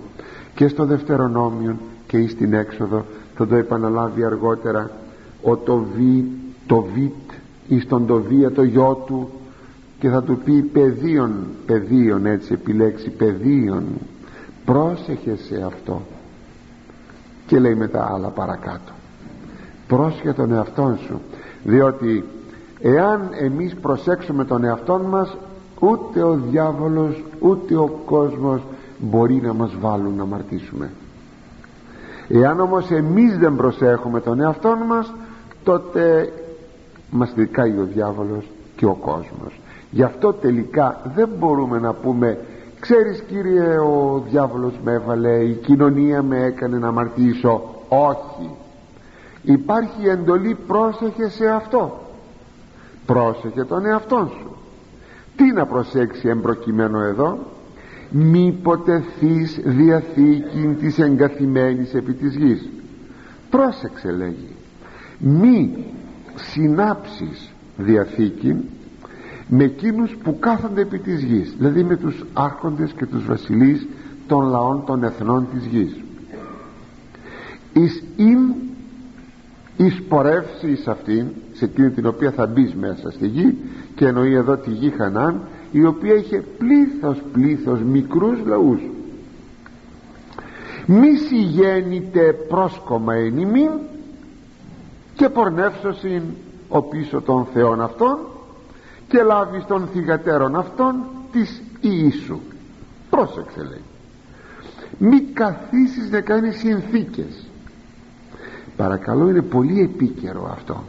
Και στο δευτερονόμιο και στην έξοδο θα το επαναλάβει αργότερα. Ο το βι το βιτ εις τον το βία το γιο του. Και θα του πει πεδίων πεδίων έτσι επιλέξει πεδίων πρόσεχε σε αυτό και λέει μετά άλλα παρακάτω. Πρόσχε τον εαυτόν σου διότι εάν εμείς προσέξουμε τον εαυτόν μας ούτε ο διάβολος ούτε ο κόσμος μπορεί να μας βάλουν να μαρτήσουμε εάν όμως εμείς δεν προσέχουμε τον εαυτόν μας τότε μας δικάει ο διάβολος και ο κόσμος. Γι' αυτό τελικά δεν μπορούμε να πούμε ξέρεις κύριε ο διάβολος με έβαλε η κοινωνία με έκανε να αμαρτήσω. Όχι. Υπάρχει εντολή πρόσεχε σε αυτό. Πρόσεχε τον εαυτόν σου. Τι να προσέξει εμπροκειμένο εδώ; Μη ποτεθείς διαθήκη της εγκαθημένης επί της γης. Πρόσεξε λέγει. Μη συνάψεις διαθήκη με εκείνους που κάθονται επί της γης δηλαδή με τους άρχοντες και τους βασιλείς των λαών των εθνών της γης. Εις ειν εις πορεύσεις αυτήν σε εκείνη την οποία θα μπεις μέσα στη γη και εννοεί εδώ τη γη Χανάν η οποία είχε πλήθος πλήθος μικρούς λαούς. Μη συγγέννητε πρόσκομα εν ημίν και πορνεύσωσιν ο πίσω των θεών αυτών και λάβεις των θυγατέρων αυτών της Ιησού. Πρόσεξε λέει. Μη καθίσεις να κάνεις συνθήκες. Παρακαλώ είναι πολύ επίκαιρο αυτό.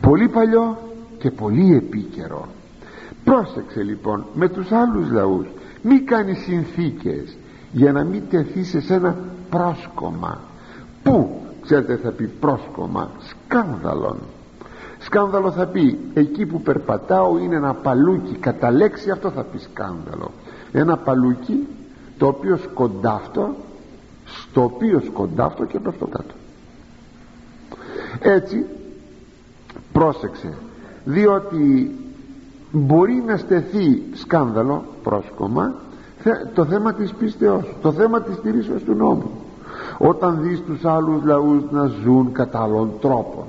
Πολύ παλιό και πολύ επίκαιρο. Πρόσεξε λοιπόν με τους άλλους λαούς. Μη κάνεις συνθήκες για να μην τεθεί σε ένα πρόσκομα. Που ξέρετε θα πει πρόσκομα; Σκάνδαλον σκάνδαλο θα πει. Εκεί που περπατάω είναι ένα παλούκι. Κατά λέξη αυτό θα πει σκάνδαλο. Ένα παλούκι το οποίο σκοντάφτω στο οποίο σκοντάφτω και πέφτω κάτω. Έτσι πρόσεξε. Διότι μπορεί να στεθεί σκάνδαλο πρόσκομα το θέμα της πίστεως το θέμα της στηρίσεως του νόμου. Όταν δεις τους άλλους λαούς να ζουν κατά άλλων τρόπων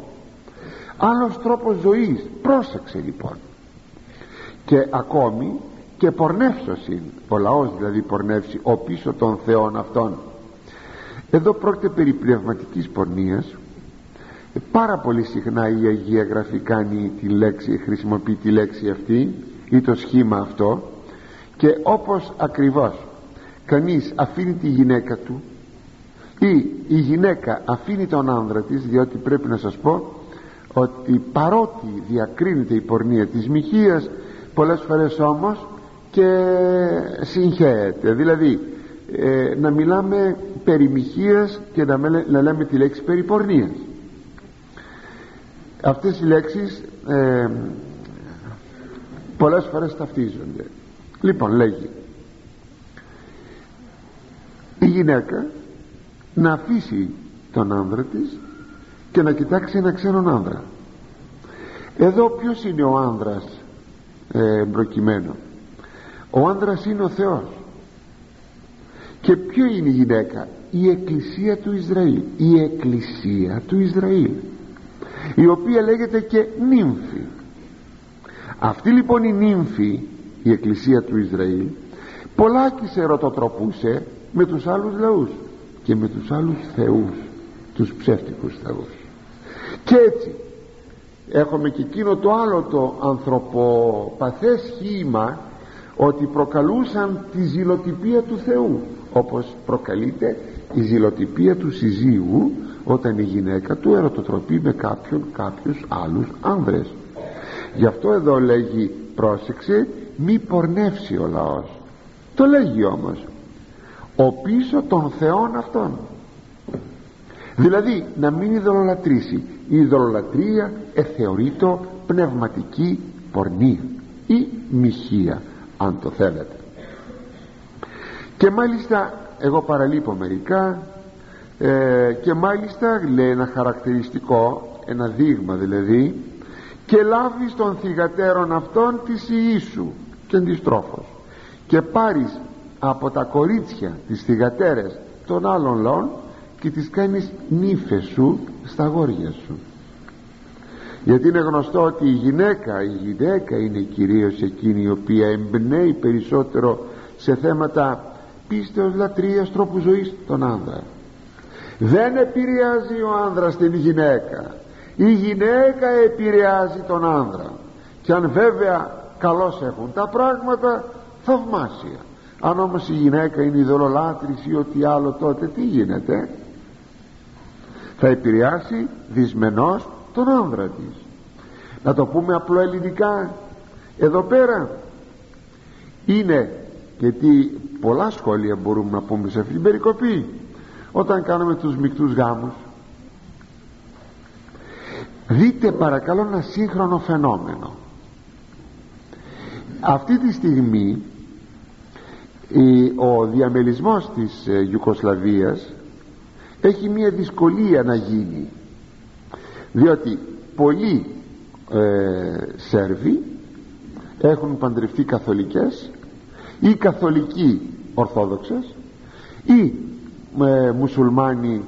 άλλος τρόπος ζωής. Πρόσεξε λοιπόν. Και ακόμη και πορνεύσωσιν. Ο λαός δηλαδή πορνεύσει ο πίσω των θεών αυτών. Εδώ πρόκειται περί πνευματικής πορνείας. Πάρα πολύ συχνά η Αγία Γραφή κάνει τη λέξη χρησιμοποιεί τη λέξη αυτή ή το σχήμα αυτό. Και όπως ακριβώς κανείς αφήνει τη γυναίκα του ή η γυναίκα αφήνει τον άνδρα της διότι πρέπει να σας πω ότι παρότι διακρίνεται η πορνεία της μοιχείας πολλές φορές όμως και συγχαίεται. Δηλαδή ε, να μιλάμε περί μοιχείας και να, να λέμε τη λέξη περί πορνείας. Αυτές οι λέξεις ε, πολλές φορές ταυτίζονται. Λοιπόν λέγει η γυναίκα να αφήσει τον άνδρα της και να κοιτάξει ένα ξένον άνδρα. Εδώ ποιος είναι ο άνδρας ε, προκειμένου ο άνδρας είναι ο Θεός. Και ποιο είναι η γυναίκα; Η εκκλησία του Ισραήλ. Η εκκλησία του Ισραήλ. Η οποία λέγεται και νύμφη. Αυτή λοιπόν η νύμφη η εκκλησία του Ισραήλ πολλάκι σε ερωτοτροπούσε με τους άλλους λαούς και με τους άλλους θεούς τους ψεύτικους θεούς και έτσι. Έχουμε και εκείνο το άλλο το ανθρωποπαθές σχήμα ότι προκαλούσαν τη ζηλοτυπία του Θεού όπως προκαλείται η ζηλοτυπία του συζύγου όταν η γυναίκα του ερωτοτροπεί με κάποιον κάποιους άλλους άνδρες. Γι' αυτό εδώ λέγει πρόσεξε μη πορνεύσει ο λαός. Το λέγει όμως ο πίσω των θεών αυτών δηλαδή να μην ειδωλολατρήσει η ειδωλολατρία εθεωρείτο πνευματική πορνεία ή μοιχεία αν το θέλετε. Και μάλιστα εγώ παραλείπω μερικά ε, και μάλιστα λέει ένα χαρακτηριστικό ένα δείγμα δηλαδή και λάβεις των θυγατέρων αυτών της Ιησού και αντιστρόφως και πάρεις από τα κορίτσια τις θυγατέρες των άλλων λαών και τις κάνεις νύφες σου στα γόρια σου. Γιατί είναι γνωστό ότι η γυναίκα η γυναίκα είναι κυρίως εκείνη η οποία εμπνέει περισσότερο σε θέματα πίστεως λατρείας τρόπου ζωής τον άνδρα. Δεν επηρεάζει ο άνδρας την γυναίκα. Η γυναίκα επηρεάζει τον άνδρα. Και αν βέβαια καλώς έχουν τα πράγματα θαυμάσια. Αν όμως η γυναίκα είναι ειδωλολάτρης ή ό,τι άλλο τότε τι γίνεται; Θα επηρεάσει δυσμενώς τον άνδρα της. Να το πούμε απλό ελληνικά. Εδώ πέρα είναι γιατί πολλά σχόλια μπορούμε να πούμε σε αυτήν την περικοπή. Όταν κάνουμε τους μικτούς γάμους. Δείτε παρακαλώ ένα σύγχρονο φαινόμενο. Αυτή τη στιγμή ο διαμελισμός της ε, Ιουκοσλαβίας έχει μια δυσκολία να γίνει. Διότι πολλοί ε, Σέρβοι έχουν παντρευτεί καθολικές ή καθολικοί Ορθόδοξες ή ε, μουσουλμάνοι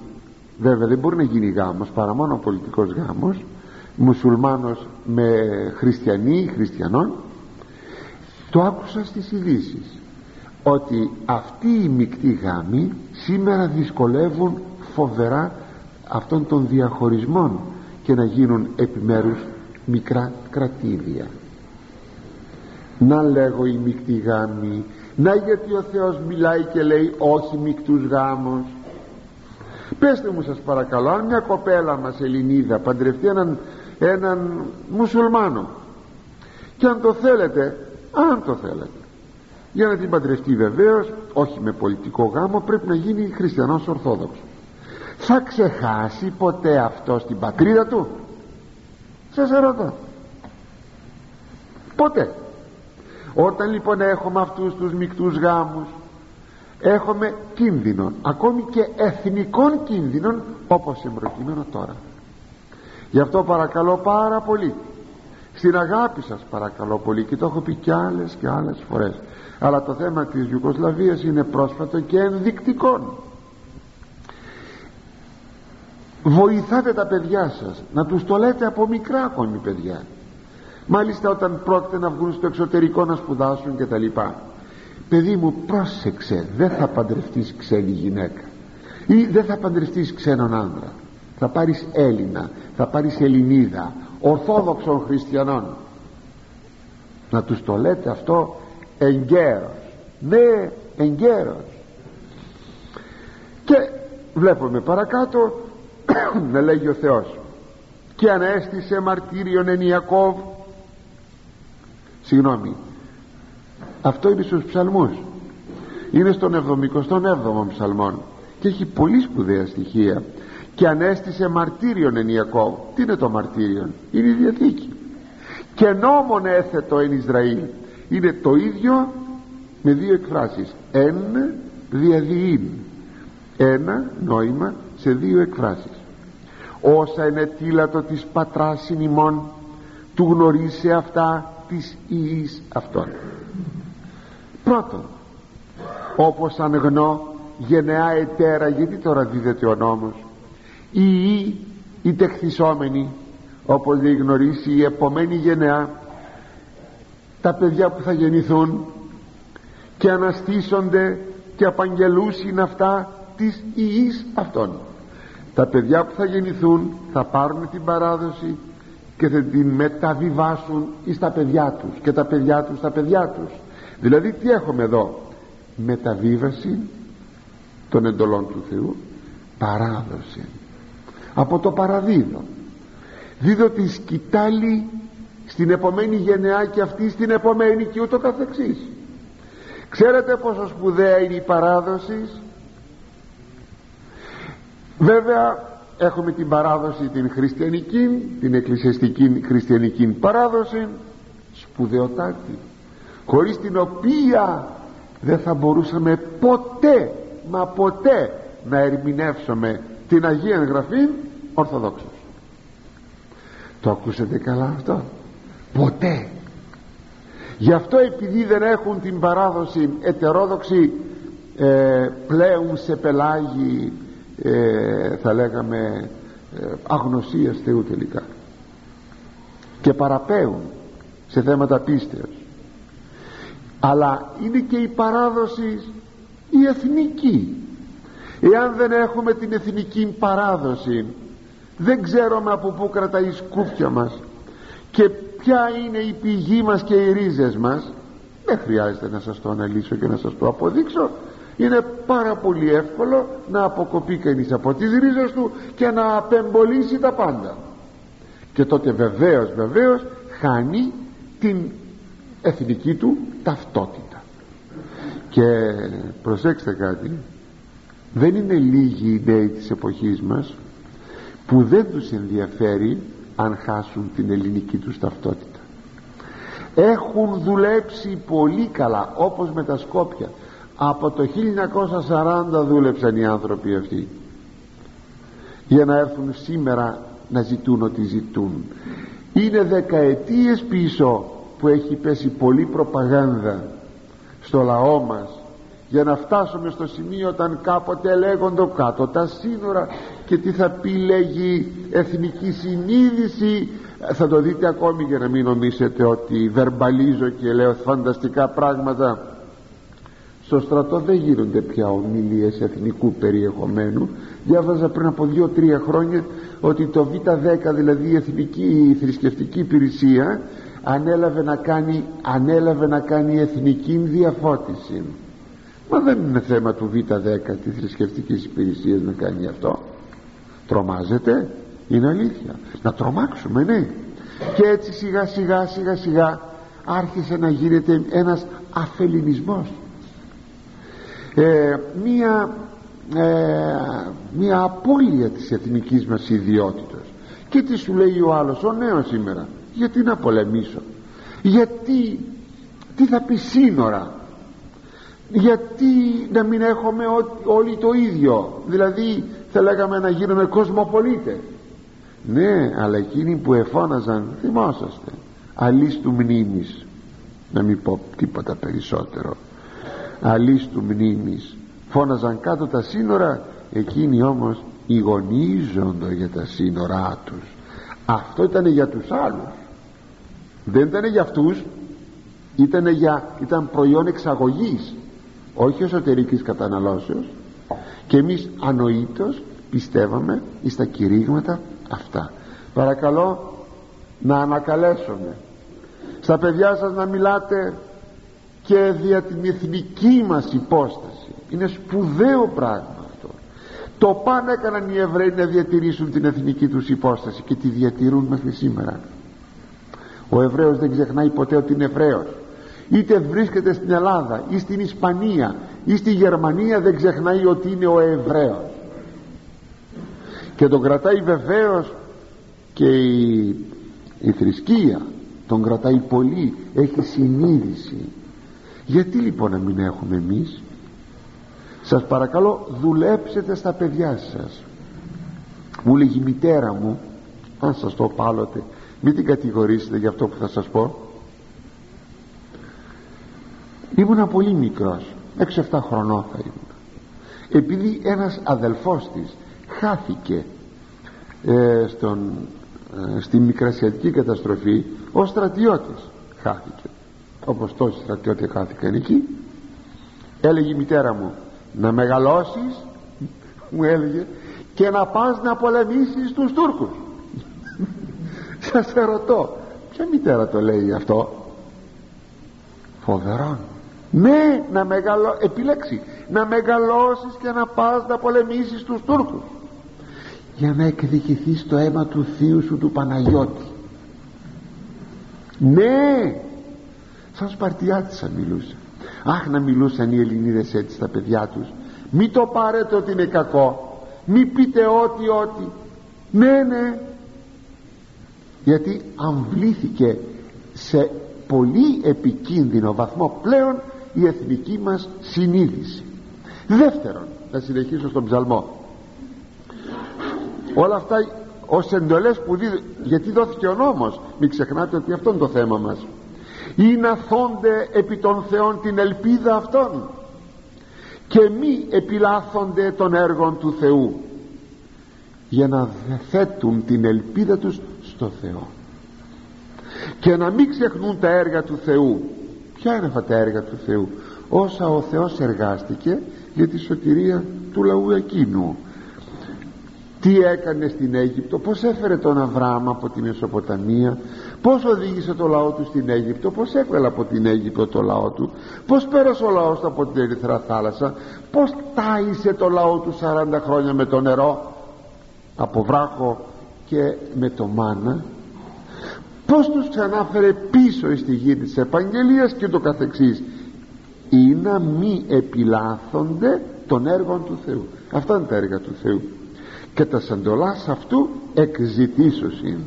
βέβαια δεν μπορεί να γίνει γάμος παρά μόνο πολιτικός γάμος μουσουλμάνος με χριστιανοί χριστιανών. Το άκουσα στις ειδήσεις ότι αυτοί οι μεικτοί γάμοι σήμερα δυσκολεύουν φοβερά αυτών των διαχωρισμών και να γίνουν επιμέρους μικρά κρατήδια. Να λέγω οι μεικτοί γάμοι να γιατί ο Θεός μιλάει και λέει όχι μικτούς γάμους πέστε μου σας παρακαλώ αν μια κοπέλα μας Ελληνίδα παντρευτεί έναν, έναν μουσουλμάνο και αν το θέλετε αν το θέλετε για να την παντρευτεί βεβαίως, όχι με πολιτικό γάμο πρέπει να γίνει χριστιανός ορθόδοξος θα ξεχάσει ποτέ αυτό στην πατρίδα του; Σας ερωτώ. Ποτέ. Όταν λοιπόν έχουμε αυτούς τους μικτούς γάμους έχουμε κίνδυνο ακόμη και εθνικών κίνδυνων όπως εμπροκειμένο τώρα. Γι' αυτό παρακαλώ πάρα πολύ στην αγάπη σας παρακαλώ πολύ και το έχω πει κι άλλες και άλλες φορές αλλά το θέμα της Ιουκοσλαβίας είναι πρόσφατο και ενδεικτικό βοηθάτε τα παιδιά σας να τους το λέτε από μικρά ακόμη παιδιά. Μάλιστα όταν πρόκειται να βγουν στο εξωτερικό να σπουδάσουν και τα λοιπά. Παιδί μου πρόσεξε δεν θα παντρευτείς ξένη γυναίκα. Ή δεν θα παντρευτείς ξένον άντρα θα πάρεις Έλληνα θα πάρεις Ελληνίδα Ορθόδοξων χριστιανών. Να τους το λέτε αυτό εγκαίρος. Ναι εγκαίρος. Και βλέπουμε παρακάτω (coughs) να λέγει ο Θεός. Και ανέστησε μαρτύριον εν Ιακώβ. Συγγνώμη. Αυτό είναι στους ψαλμούς. Είναι στον 77ο ψαλμόν. Και έχει πολύ σπουδαία στοιχεία. Και ανέστησε μαρτύριον εν Ιακώβ. Τι είναι το μαρτύριον; Είναι η Διαθήκη. Και νόμον έθετο εν Ισραήλ. Είναι το ίδιο με δύο εκφράσεις. Εν διαδιήν ένα νόημα σε δύο εκφράσεις. Όσα είναι τίλατο της πατράς ημών του γνωρίσε αυτά της ιής αυτών. Πρώτον όπως ανεγνώ γενεά ετέρα γιατί τώρα δίδεται ο νόμος η ιή η τεχθισόμενη όπως δεν γνωρίσει η επομένη γενεά τα παιδιά που θα γεννηθούν και αναστήσονται και απαγγελούσιν αυτά της ιής αυτών τα παιδιά που θα γεννηθούν θα πάρουν την παράδοση και θα την μεταβιβάσουν εις τα παιδιά τους και τα παιδιά τους τα παιδιά τους. Δηλαδή τι έχουμε εδώ; Μεταβίβαση των εντολών του Θεού παράδοση. Από το παραδίδω δίδω τη σκητάλη στην επομένη γενεά και αυτή στην επομένη και ούτω καθεξής. Ξέρετε πόσο σπουδαία είναι η παράδοση; Βέβαια έχουμε την παράδοση την χριστιανική την εκκλησιαστική χριστιανική παράδοση σπουδαιοτάτη χωρίς την οποία δεν θα μπορούσαμε ποτέ μα ποτέ να ερμηνεύσουμε την Αγία Γραφή Ορθοδόξος. Το ακούσατε καλά αυτό; Ποτέ. Γι' αυτό επειδή δεν έχουν την παράδοση ετερόδοξη ε, πλέουν σε πελάγι ε, θα λέγαμε ε, αγνωσίας Θεού τελικά. Και παραπέουν σε θέματα πίστεως. Αλλά είναι και η παράδοση η εθνική. Εάν δεν έχουμε την εθνική παράδοση δεν ξέρουμε από πού κρατάει η σκούφια μας και ποια είναι η πηγή μας και οι ρίζες μας δεν χρειάζεται να σας το αναλύσω και να σας το αποδείξω είναι πάρα πολύ εύκολο να αποκοπεί κανείς από τις ρίζες του και να απεμπολίσει τα πάντα. Και τότε βεβαίως βεβαίως χάνει την εθνική του ταυτότητα. Και προσέξτε κάτι. Δεν είναι λίγοι οι νέοι της εποχής μας που δεν τους ενδιαφέρει αν χάσουν την ελληνική τους ταυτότητα. Έχουν δουλέψει πολύ καλά όπως με τα Σκόπια από το 1940 δούλεψαν οι άνθρωποι αυτοί για να έρθουν σήμερα να ζητούν ό,τι ζητούν. Είναι δεκαετίες πίσω που έχει πέσει πολύ προπαγάνδα στο λαό μας για να φτάσουμε στο σημείο όταν κάποτε λέγονται κάτω τα σύνορα και τι θα πει λέγει εθνική συνείδηση. Θα το δείτε ακόμη για να μην νομίσετε ότι βερμπαλίζω και λέω φανταστικά πράγματα στο στρατό δεν γίνονται πια ομιλίες εθνικού περιεχομένου. Διάβαζα πριν από δύο-τρία χρόνια ότι το Β10 δηλαδή η εθνική η θρησκευτική υπηρεσία ανέλαβε να κάνει, ανέλαβε να κάνει εθνική διαφώτιση. Μα δεν είναι θέμα του Β10 της θρησκευτικής υπηρεσίας να κάνει αυτό. Τρομάζεται. Είναι αλήθεια. Να τρομάξουμε ναι. Και έτσι σιγά σιγά σιγά σιγά άρχισε να γίνεται ένας αφελινισμός ε, μία ε, μία απώλεια της εθνικής μας ιδιότητας. Και τι σου λέει ο άλλος ο νέος σήμερα γιατί να πολεμήσω γιατί τι θα πει σύνορα γιατί να μην έχουμε όλοι το ίδιο δηλαδή θα λέγαμε να γίνουμε κοσμοπολίτες ναι αλλά εκείνοι που εφώναζαν θυμόσαστε αλής του μνήμης να μην πω τίποτα περισσότερο αλής του μνήμης. Φώναζαν κάτω τα σύνορα εκείνοι όμως ηγονίζονται για τα σύνορά τους. Αυτό ήταν για τους άλλους. Δεν ήταν για αυτούς ήταν, για, ήταν προϊόν εξαγωγής όχι εσωτερικής καταναλώσεως. Και εμείς ανοήτως πιστεύαμε στα κηρύγματα αυτά. Παρακαλώ να ανακαλέσουμε στα παιδιά σας να μιλάτε και δια την εθνική μας υπόσταση. Είναι σπουδαίο πράγμα αυτό. Το πάνε έκαναν οι Εβραίοι να διατηρήσουν την εθνική τους υπόσταση και τη διατηρούν μέχρι σήμερα. Ο Εβραίος δεν ξεχνάει ποτέ ότι είναι Εβραίος. Είτε βρίσκεται στην Ελλάδα ή στην Ισπανία ή στη Γερμανία δεν ξεχνάει ότι είναι ο Εβραίος. Και τον κρατάει βεβαίως και η, η θρησκεία. Τον κρατάει πολύ. Έχει συνείδηση γιατί λοιπόν να μην έχουμε εμείς; Σας παρακαλώ δουλέψετε στα παιδιά σας. Μου λέγει η μητέρα μου αν σας το πάλωτε μην την κατηγορήσετε για αυτό που θα σας πω. Ήμουνα πολύ μικρός 6-7 χρονών θα ήμουν επειδή ένας αδελφός της χάθηκε ε, στον, ε, στη μικρασιατική καταστροφή ο στρατιώτης χάθηκε όπως τόσοι στρατιώτες χάθηκαν εκεί έλεγε η μητέρα μου να μεγαλώσεις μου έλεγε και να πας να πολεμήσεις τους Τούρκους σας ερωτώ ποια μητέρα το λέει αυτό; Φοβερό ναι να μεγαλώ επιλέξει να μεγαλώσεις και να πας να πολεμήσεις τους Τούρκους. Για να εκδικηθείς το αίμα του θείου σου του Παναγιώτη. Ναι σαν Σπαρτιάτησα μιλούσα αχ να μιλούσαν οι Ελληνίδες έτσι στα παιδιά τους. Μη το πάρετε ότι είναι κακό. Μη πείτε ό,τι ό,τι. Ναι ναι. Γιατί αμβλήθηκε σε πολύ επικίνδυνο βαθμό πλέον η εθνική μας συνείδηση. Δεύτερον θα συνεχίσω στον ψαλμό. Όλα αυτά ως εντολές που δίδει γιατί δόθηκε ο νόμος. Μην ξεχνάτε ότι αυτό είναι το θέμα μας ή να θόνται επί των Θεών την ελπίδα αυτών και μη επιλάθονται των έργων του Θεού για να θέτουν την ελπίδα τους στο Θεό. Και να μην ξεχνούν τα έργα του Θεού. Ποια είναι αυτά τα έργα του Θεού; Όσα ο Θεός εργάστηκε για τη σωτηρία του λαού εκείνου. Τι έκανε στην Αίγυπτο; Πως έφερε τον Αβραάμ από τη Μεσοποταμία; Πως οδήγησε το λαό του στην Αίγυπτο πως έκβελε από την Αίγυπτο το λαό του πως πέρασε ο λαός του από την Ερυθρά θάλασσα πως τάισε το λαό του 40 χρόνια με το νερό από βράχο και με το μάνα πως τους ξανάφερε πίσω στη γη της επαγγελίας και το καθεξής. Ή να μη επιλάθονται των έργων του Θεού. Αυτά είναι τα έργα του Θεού. Και τα σεντολάς αυτού εκζητήσωσιν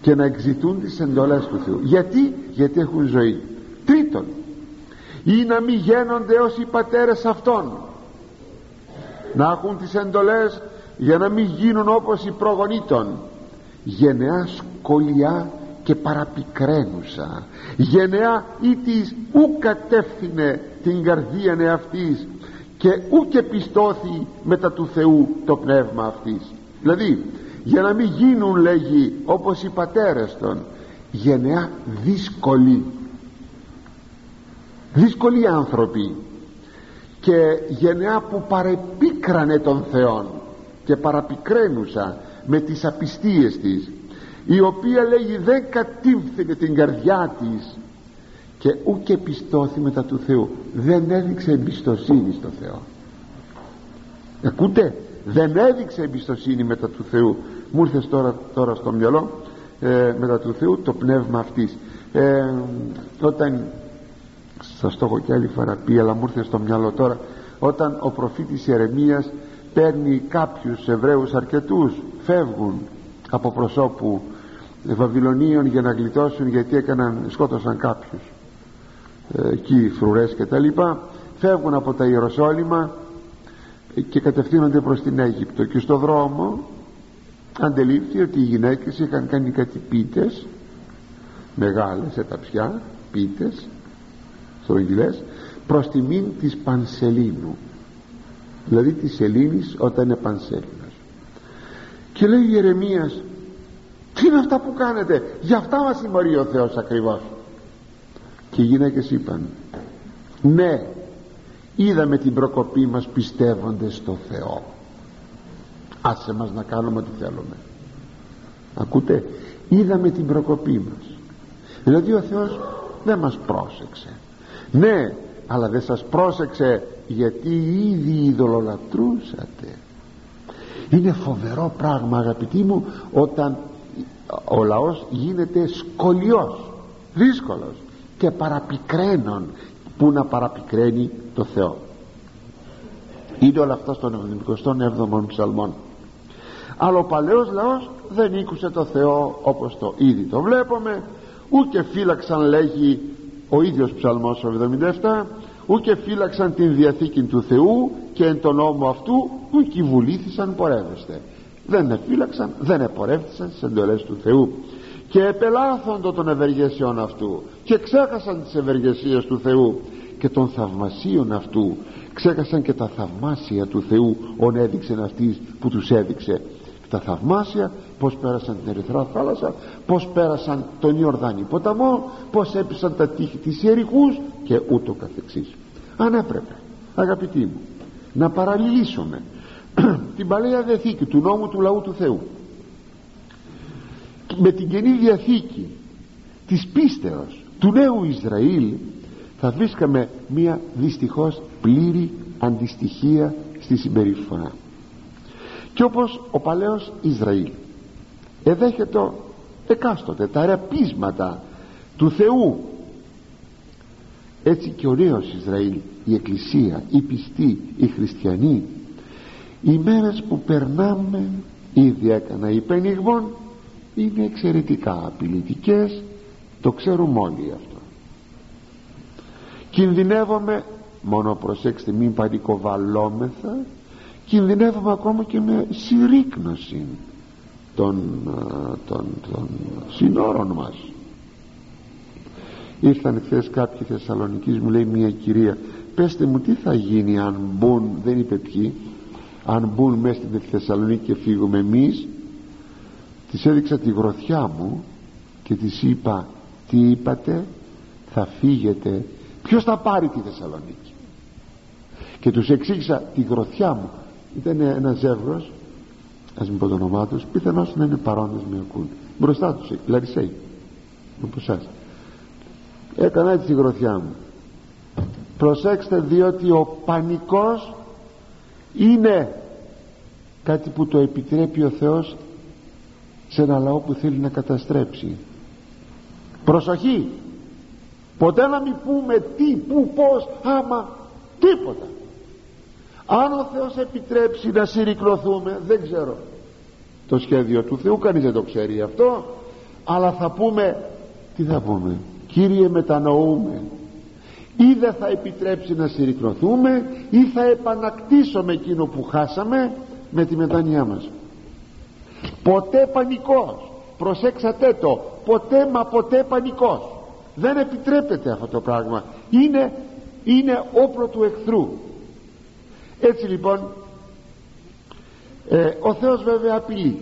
και να εξητούν τις εντολές του Θεού. Γιατί, γιατί έχουν ζωή. Τρίτον ή να μη γένονται ως οι πατέρες αυτών. Να έχουν τις εντολές για να μην γίνουν όπως οι προγονήτων. Γενεά σκολιά και παραπικραίνουσα. Γενεά ή της ου κατεύθυνε την καρδία εαυτής και ου και πιστώθη μετά του Θεού το πνεύμα αυτής. Δηλαδή για να μην γίνουν λέγει όπως οι πατέρες των γενεά δύσκολοι δύσκολοι άνθρωποι. Και γενεά που παρεπίκρανε τον Θεόν και παραπικραίνουσα με τις απιστίες της η οποία λέγει δεν κατήφθηνε την καρδιά της και ούτε πιστώθη μετά του Θεού. Δεν έδειξε εμπιστοσύνη στο Θεό. Ακούτε; Δεν έδειξε εμπιστοσύνη μετά του Θεού. Μου ήρθες τώρα, τώρα στο μυαλό ε, μετά του Θεού το πνεύμα αυτής. Ε, όταν σας το έχω και άλλη φορά πει αλλά μου ήρθε στο μυαλό τώρα όταν ο προφήτης Ιερεμίας παίρνει κάποιους Εβραίους αρκετούς φεύγουν από προσώπου Βαβυλωνίων για να γλιτώσουν γιατί έκαναν, σκότωσαν κάποιους. Ε, εκεί φρουρές και τα λοιπά φεύγουν από τα Ιεροσόλυμα και κατευθύνονται προς την Αίγυπτο. Και στο δρόμο αντελήφθη ότι οι γυναίκες είχαν κάνει κάτι πίτες μεγάλες εταψιά πίτες στρογγυλές προς τιμήν της Πανσελίνου. Δηλαδή της Σελήνης όταν είναι Πανσέλινος. Και λέει Ιερεμίας τι είναι αυτά που κάνετε; Για αυτά μας συμμορεί ο Θεός ακριβώς και οι γυναίκες είπαν ναι είδαμε την προκοπή μας πιστεύοντες στο Θεό. Άσε μας να κάνουμε ό,τι θέλουμε. Ακούτε είδαμε την προκοπή μας. Δηλαδή ο Θεός δεν μας πρόσεξε. Ναι αλλά δεν σας πρόσεξε γιατί ήδη ειδωλολατρούσατε. Είναι φοβερό πράγμα αγαπητοί μου όταν ο λαός γίνεται σκολιός δύσκολος και παραπικραίνων. Που να παραπικραίνει; Το Θεό. Είναι όλα αυτά στον 77ο ψαλμόν αλλά ο παλαιός λαός δεν ήκουσε το Θεό όπως το ήδη το βλέπουμε. Ούτε φύλαξαν λέγει ο ίδιος ψαλμός 77 ούτε φύλαξαν την Διαθήκη του Θεού και εν τον νόμο αυτού ούτε βουλήθησαν πορεύεστε. Δεν εφύλαξαν, δεν επορεύτησαν στις εντολές του Θεού. Και επελάθοντο των ευεργεσιών αυτού και ξέχασαν τις ευεργεσίες του Θεού και των θαυμασίων αυτού. Ξέχασαν και τα θαυμάσια του Θεού ον έδειξε αυτής που τους έδειξε. Τα θαυμάσια πως πέρασαν την Ερυθρά θάλασσα πως πέρασαν τον Ιορδάνη ποταμό πως έπισαν τα τείχη της Ιεριχούς και ούτω καθεξής. Αν έπρεπε αγαπητοί μου να παραλληλήσουμε (clears throat) την Παλαιά Διαθήκη του νόμου του λαού του Θεού με την Καινή Διαθήκη της πίστεως του νέου Ισραήλ θα βρίσκαμε μια δυστυχώς πλήρη αντιστοιχία στη συμπεριφορά. Και όπως ο παλαιός Ισραήλ εδέχεται εκάστοτε τα ρεπίσματα του Θεού. Έτσι και ο νέος Ισραήλ η Εκκλησία, οι πιστοί, οι χριστιανοί οι μέρες που περνάμε ήδη έκανα υπενιγμών είναι εξαιρετικά απειλητικές το ξέρουμε όλοι αυτό κινδυνεύουμε μόνο προσέξτε μην πανικοβαλόμεθα κινδυνεύουμε ακόμα και με συρρήκνωση των, των, των συνόρων μας. Ήρθαν χθες κάποιοι Θεσσαλονικείς μου λέει μια κυρία πέστε μου τι θα γίνει αν μπουν δεν είπε ποιοι αν μπουν μέσα στην Θεσσαλονίκη και φύγουμε εμείς της έδειξα τη γροθιά μου και της είπα τι είπατε θα φύγετε ποιος θα πάρει τη Θεσσαλονίκη; Και τους εξήγησα τη γροθιά μου. Ήταν ένας ζεύγος ας μην πω το όνομά τους πιθανώς να είναι παρόντες με ακούν. Μπροστά τους Λαρισαίοι από εσάς. Έκανα έτσι τη γροθιά μου. Προσέξτε διότι ο πανικός είναι κάτι που το επιτρέπει ο Θεός σε ένα λαό που θέλει να καταστρέψει. Προσοχή ποτέ να μην πούμε τι, που, πως, άμα τίποτα. Αν ο Θεός επιτρέψει να συρρυκνωθούμε δεν ξέρω. Το σχέδιο του Θεού κανείς δεν το ξέρει αυτό. Αλλά θα πούμε τι θα πούμε. Κύριε μετανοούμε. Ή δεν θα επιτρέψει να συρρυκνωθούμε ή θα επανακτήσουμε εκείνο που χάσαμε με τη μετάνοιά μας. Ποτέ πανικός. Προσέξατε το. Ποτέ μα ποτέ πανικός δεν επιτρέπεται αυτό το πράγμα. Είναι, είναι όπλο του εχθρού. Έτσι λοιπόν ε, ο Θεός βέβαια απειλεί.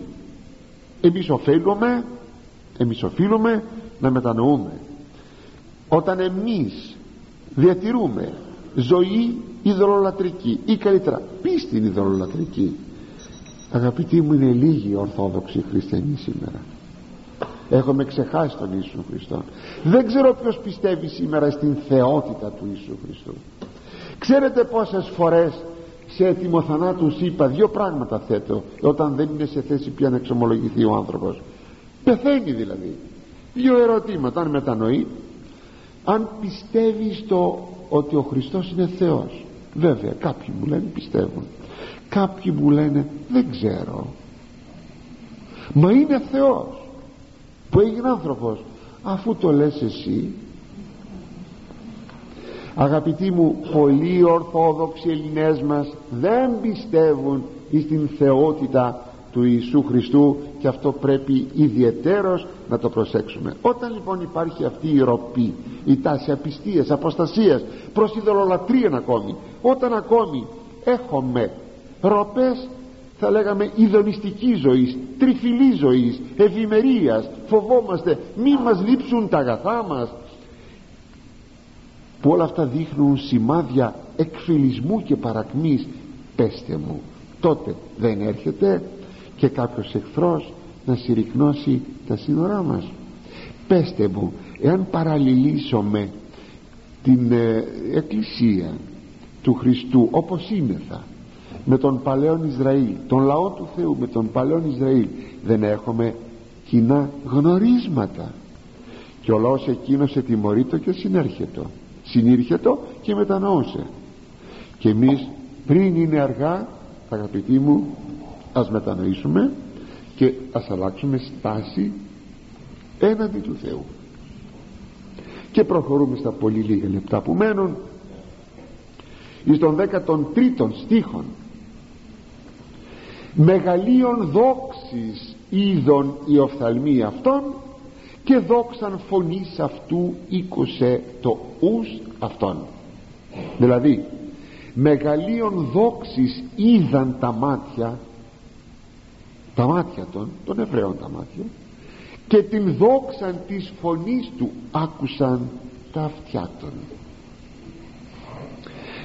Εμείς οφείλουμε εμείς οφείλουμε να μετανοούμε. Όταν εμείς διατηρούμε ζωή ειδωλολατρική ή καλύτερα πίστη ειδωλολατρική αγαπητοί μου είναι λίγοι ορθόδοξοι χριστιανοί σήμερα έχουμε ξεχάσει τον Ιησού Χριστό. Δεν ξέρω ποιος πιστεύει σήμερα στην θεότητα του Ιησού Χριστού. Ξέρετε πόσες φορές σε έτοιμο θανάτους είπα δύο πράγματα θέτω όταν δεν είναι σε θέση πια να εξομολογηθεί ο άνθρωπος. Πεθαίνει δηλαδή. Δύο ερωτήματα αν μετανοεί. Αν πιστεύεις στο ότι ο Χριστός είναι Θεός. Βέβαια κάποιοι μου λένε πιστεύουν. Κάποιοι μου λένε δεν ξέρω. Μα είναι Θεός που έγινε άνθρωπος. Αφού το λες εσύ. Αγαπητοί μου πολλοί ορθόδοξοι Ελληνές μας δεν πιστεύουν στην θεότητα του Ιησού Χριστού και αυτό πρέπει ιδιαιτέρως να το προσέξουμε. Όταν λοιπόν υπάρχει αυτή η ροπή η τάση απιστίας, αποστασίας προς ειδωλολατρία ακόμη όταν ακόμη έχουμε ροπές θα λέγαμε ειδονιστική ζωής, τριφυλή ζωής, ευημερία. Φοβόμαστε, μη μας λείψουν τα αγαθά μας. Που όλα αυτά δείχνουν σημάδια εκφυλισμού και παρακμής. Πέστε μου, τότε δεν έρχεται και κάποιος εχθρός να συρρυκνώσει τα σύνορά μας. Πέστε μου, εάν παραλληλήσουμε την ε, Εκκλησία του Χριστού όπως θα με τον παλαιόν Ισραήλ τον λαό του Θεού με τον παλαιόν Ισραήλ. Δεν έχουμε κοινά γνωρίσματα. Και ο λαός εκείνος ετιμωρείτο και συνέρχεται συνήρχετο και μετανοούσε. Και εμείς πριν είναι αργά αγαπητοί μου ας μετανοήσουμε και ας αλλάξουμε στάση έναντι του Θεού. Και προχωρούμε στα πολύ λίγα λεπτά που μένουν. Εις τον 13ο στίχον μεγαλείων δόξης είδων η οφθαλμή αυτών και δόξαν φωνής αυτού οίκουσε το ους αυτών. Δηλαδή μεγαλείων δόξης είδαν τα μάτια τα μάτια των των Εβραίων τα μάτια και την δόξαν της φωνής του άκουσαν τα αυτιά των.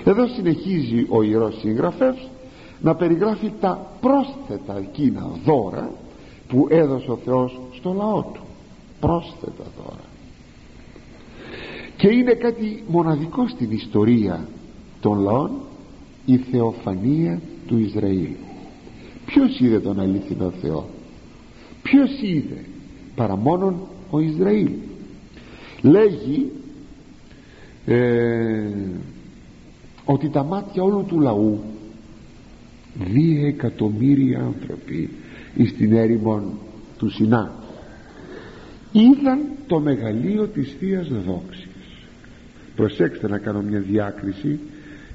Εδώ συνεχίζει ο Ιερός Συγγραφεύς να περιγράφει τα πρόσθετα εκείνα δώρα που έδωσε ο Θεός στο λαό του. Πρόσθετα δώρα. Και είναι κάτι μοναδικό στην ιστορία των λαών η θεοφανία του Ισραήλ. Ποιος είδε τον αλήθινο Θεό; Ποιος είδε παρά μόνον ο Ισραήλ; Λέγει ε, ότι τα μάτια όλου του λαού δύο εκατομμύρια άνθρωποι στην έρημον του Σινά. Είδαν το μεγαλείο της Θείας Δόξης. Προσέξτε να κάνω μια διάκριση.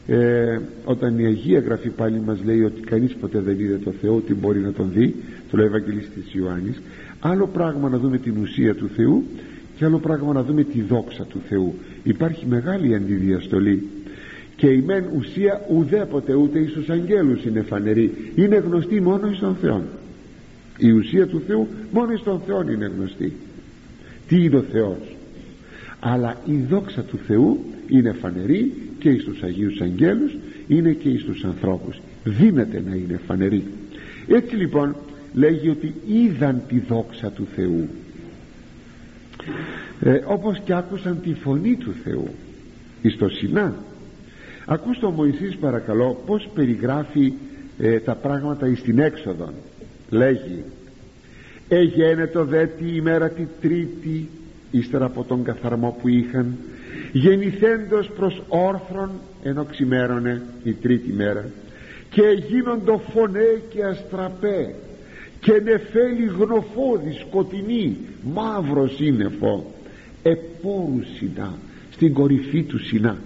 Ε, όταν η Αγία Γραφή πάλι μας λέει ότι κανείς ποτέ δεν είδε το Θεό ότι μπορεί να τον δει το λέει ο Ευαγγελιστής Ιωάννης άλλο πράγμα να δούμε την ουσία του Θεού και άλλο πράγμα να δούμε τη δόξα του Θεού. Υπάρχει μεγάλη αντιδιαστολή και η μεν ουσία ουδέποτε ούτε εις τους αγγέλους είναι φανερή. Είναι γνωστή μόνο εις τον Θεό η ουσία του Θεού μόνο εις τον Θεό είναι γνωστή. Τι είναι ο Θεός; Αλλά η δόξα του Θεού είναι φανερή και εις τους Αγίους Αγγέλους είναι και εις τους ανθρώπους. Δύναται να είναι φανερή. Έτσι λοιπόν λέγει ότι είδαν τη δόξα του Θεού. Ε, όπως και άκουσαν τη φωνή του Θεού. Εις το Σινά ακούστε ο Μωυσής παρακαλώ πως περιγράφει ε, τα πράγματα εις την έξοδο λέγει εγένετο δε τη ημέρα τη τρίτη ύστερα από τον καθαρμό που είχαν γεννηθέντος προς όρθρον ενώ ξημέρωνε η τρίτη μέρα και γίνοντο φωνέ και αστραπέ και νεφέλη γνωφόδη σκοτεινή μαύρος σύννεφο επόρου Σινά στην κορυφή του Σινά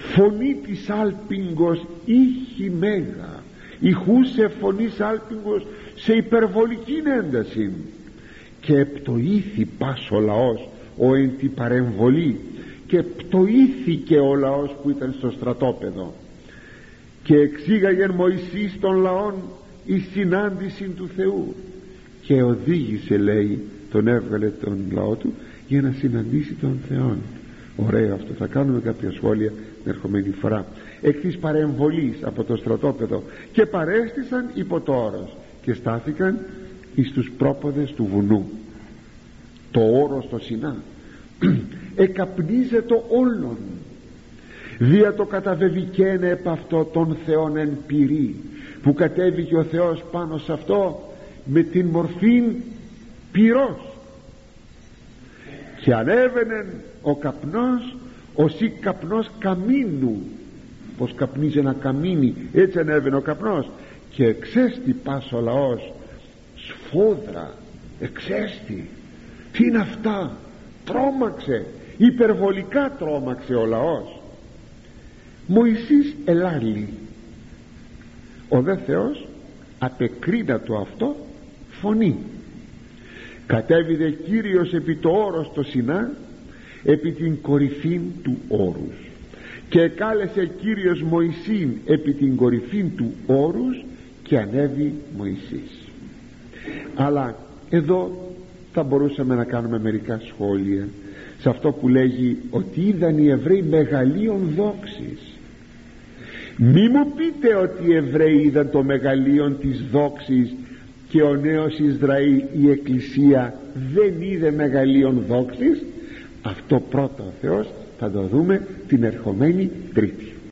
φωνή της άλπιγκος ήχη μέγα ηχούσε φωνής άλπιγκος σε υπερβολική ένταση και πτωήθη πας ο λαός ο εν τη παρεμβολή. Και πτωήθηκε ο λαός που ήταν στο στρατόπεδο. Και εξήγαγε Μωυσής των λαών η συνάντηση του Θεού. Και οδήγησε λέει τον έβγαλε τον λαό του για να συναντήσει τον Θεό ωραίο αυτό θα κάνουμε κάποια σχόλια την ερχομένη φορά. Εκ της παρεμβολής από το στρατόπεδο και παρέστησαν υπό το όρος και στάθηκαν εις τους πρόποδες του βουνού. Το όρος το Σινά (clears throat) εκαπνίζεται όλων. Δια το καταβεβηκένε επ' αυτό τον Θεόν εν πυρή που κατέβηκε ο Θεός πάνω σε αυτό με την μορφή πυρός. Και ανέβαινε ο καπνός ως ή καπνός καμίνου. Πως καπνίζει ένα καμίνι έτσι ανέβαινε ο καπνός. Και εξέστη πας ο λαός σφόδρα εξέστη. Τι είναι αυτά; Τρόμαξε υπερβολικά τρόμαξε ο λαός. Μωυσής ελάλη. Ο δε Θεός απεκρίνα το αυτό φωνή. Κατέβηδε Κύριος επί το όρος το Σινά επί την κορυφή του όρους. Και κάλεσε Κύριος Μωυσήν επί την κορυφή του όρους και ανέβη Μωυσής. Αλλά εδώ θα μπορούσαμε να κάνουμε μερικά σχόλια σε αυτό που λέγει ότι είδαν οι Εβραίοι μεγαλείων δόξης. Μη μου πείτε ότι οι Εβραίοι είδαν το μεγαλείον της δόξης και ο νέος Ισραήλ η Εκκλησία δεν είδε μεγαλείων δόξης αυτό πρώτο ο Θεός θα το δούμε την ερχομένη Τρίτη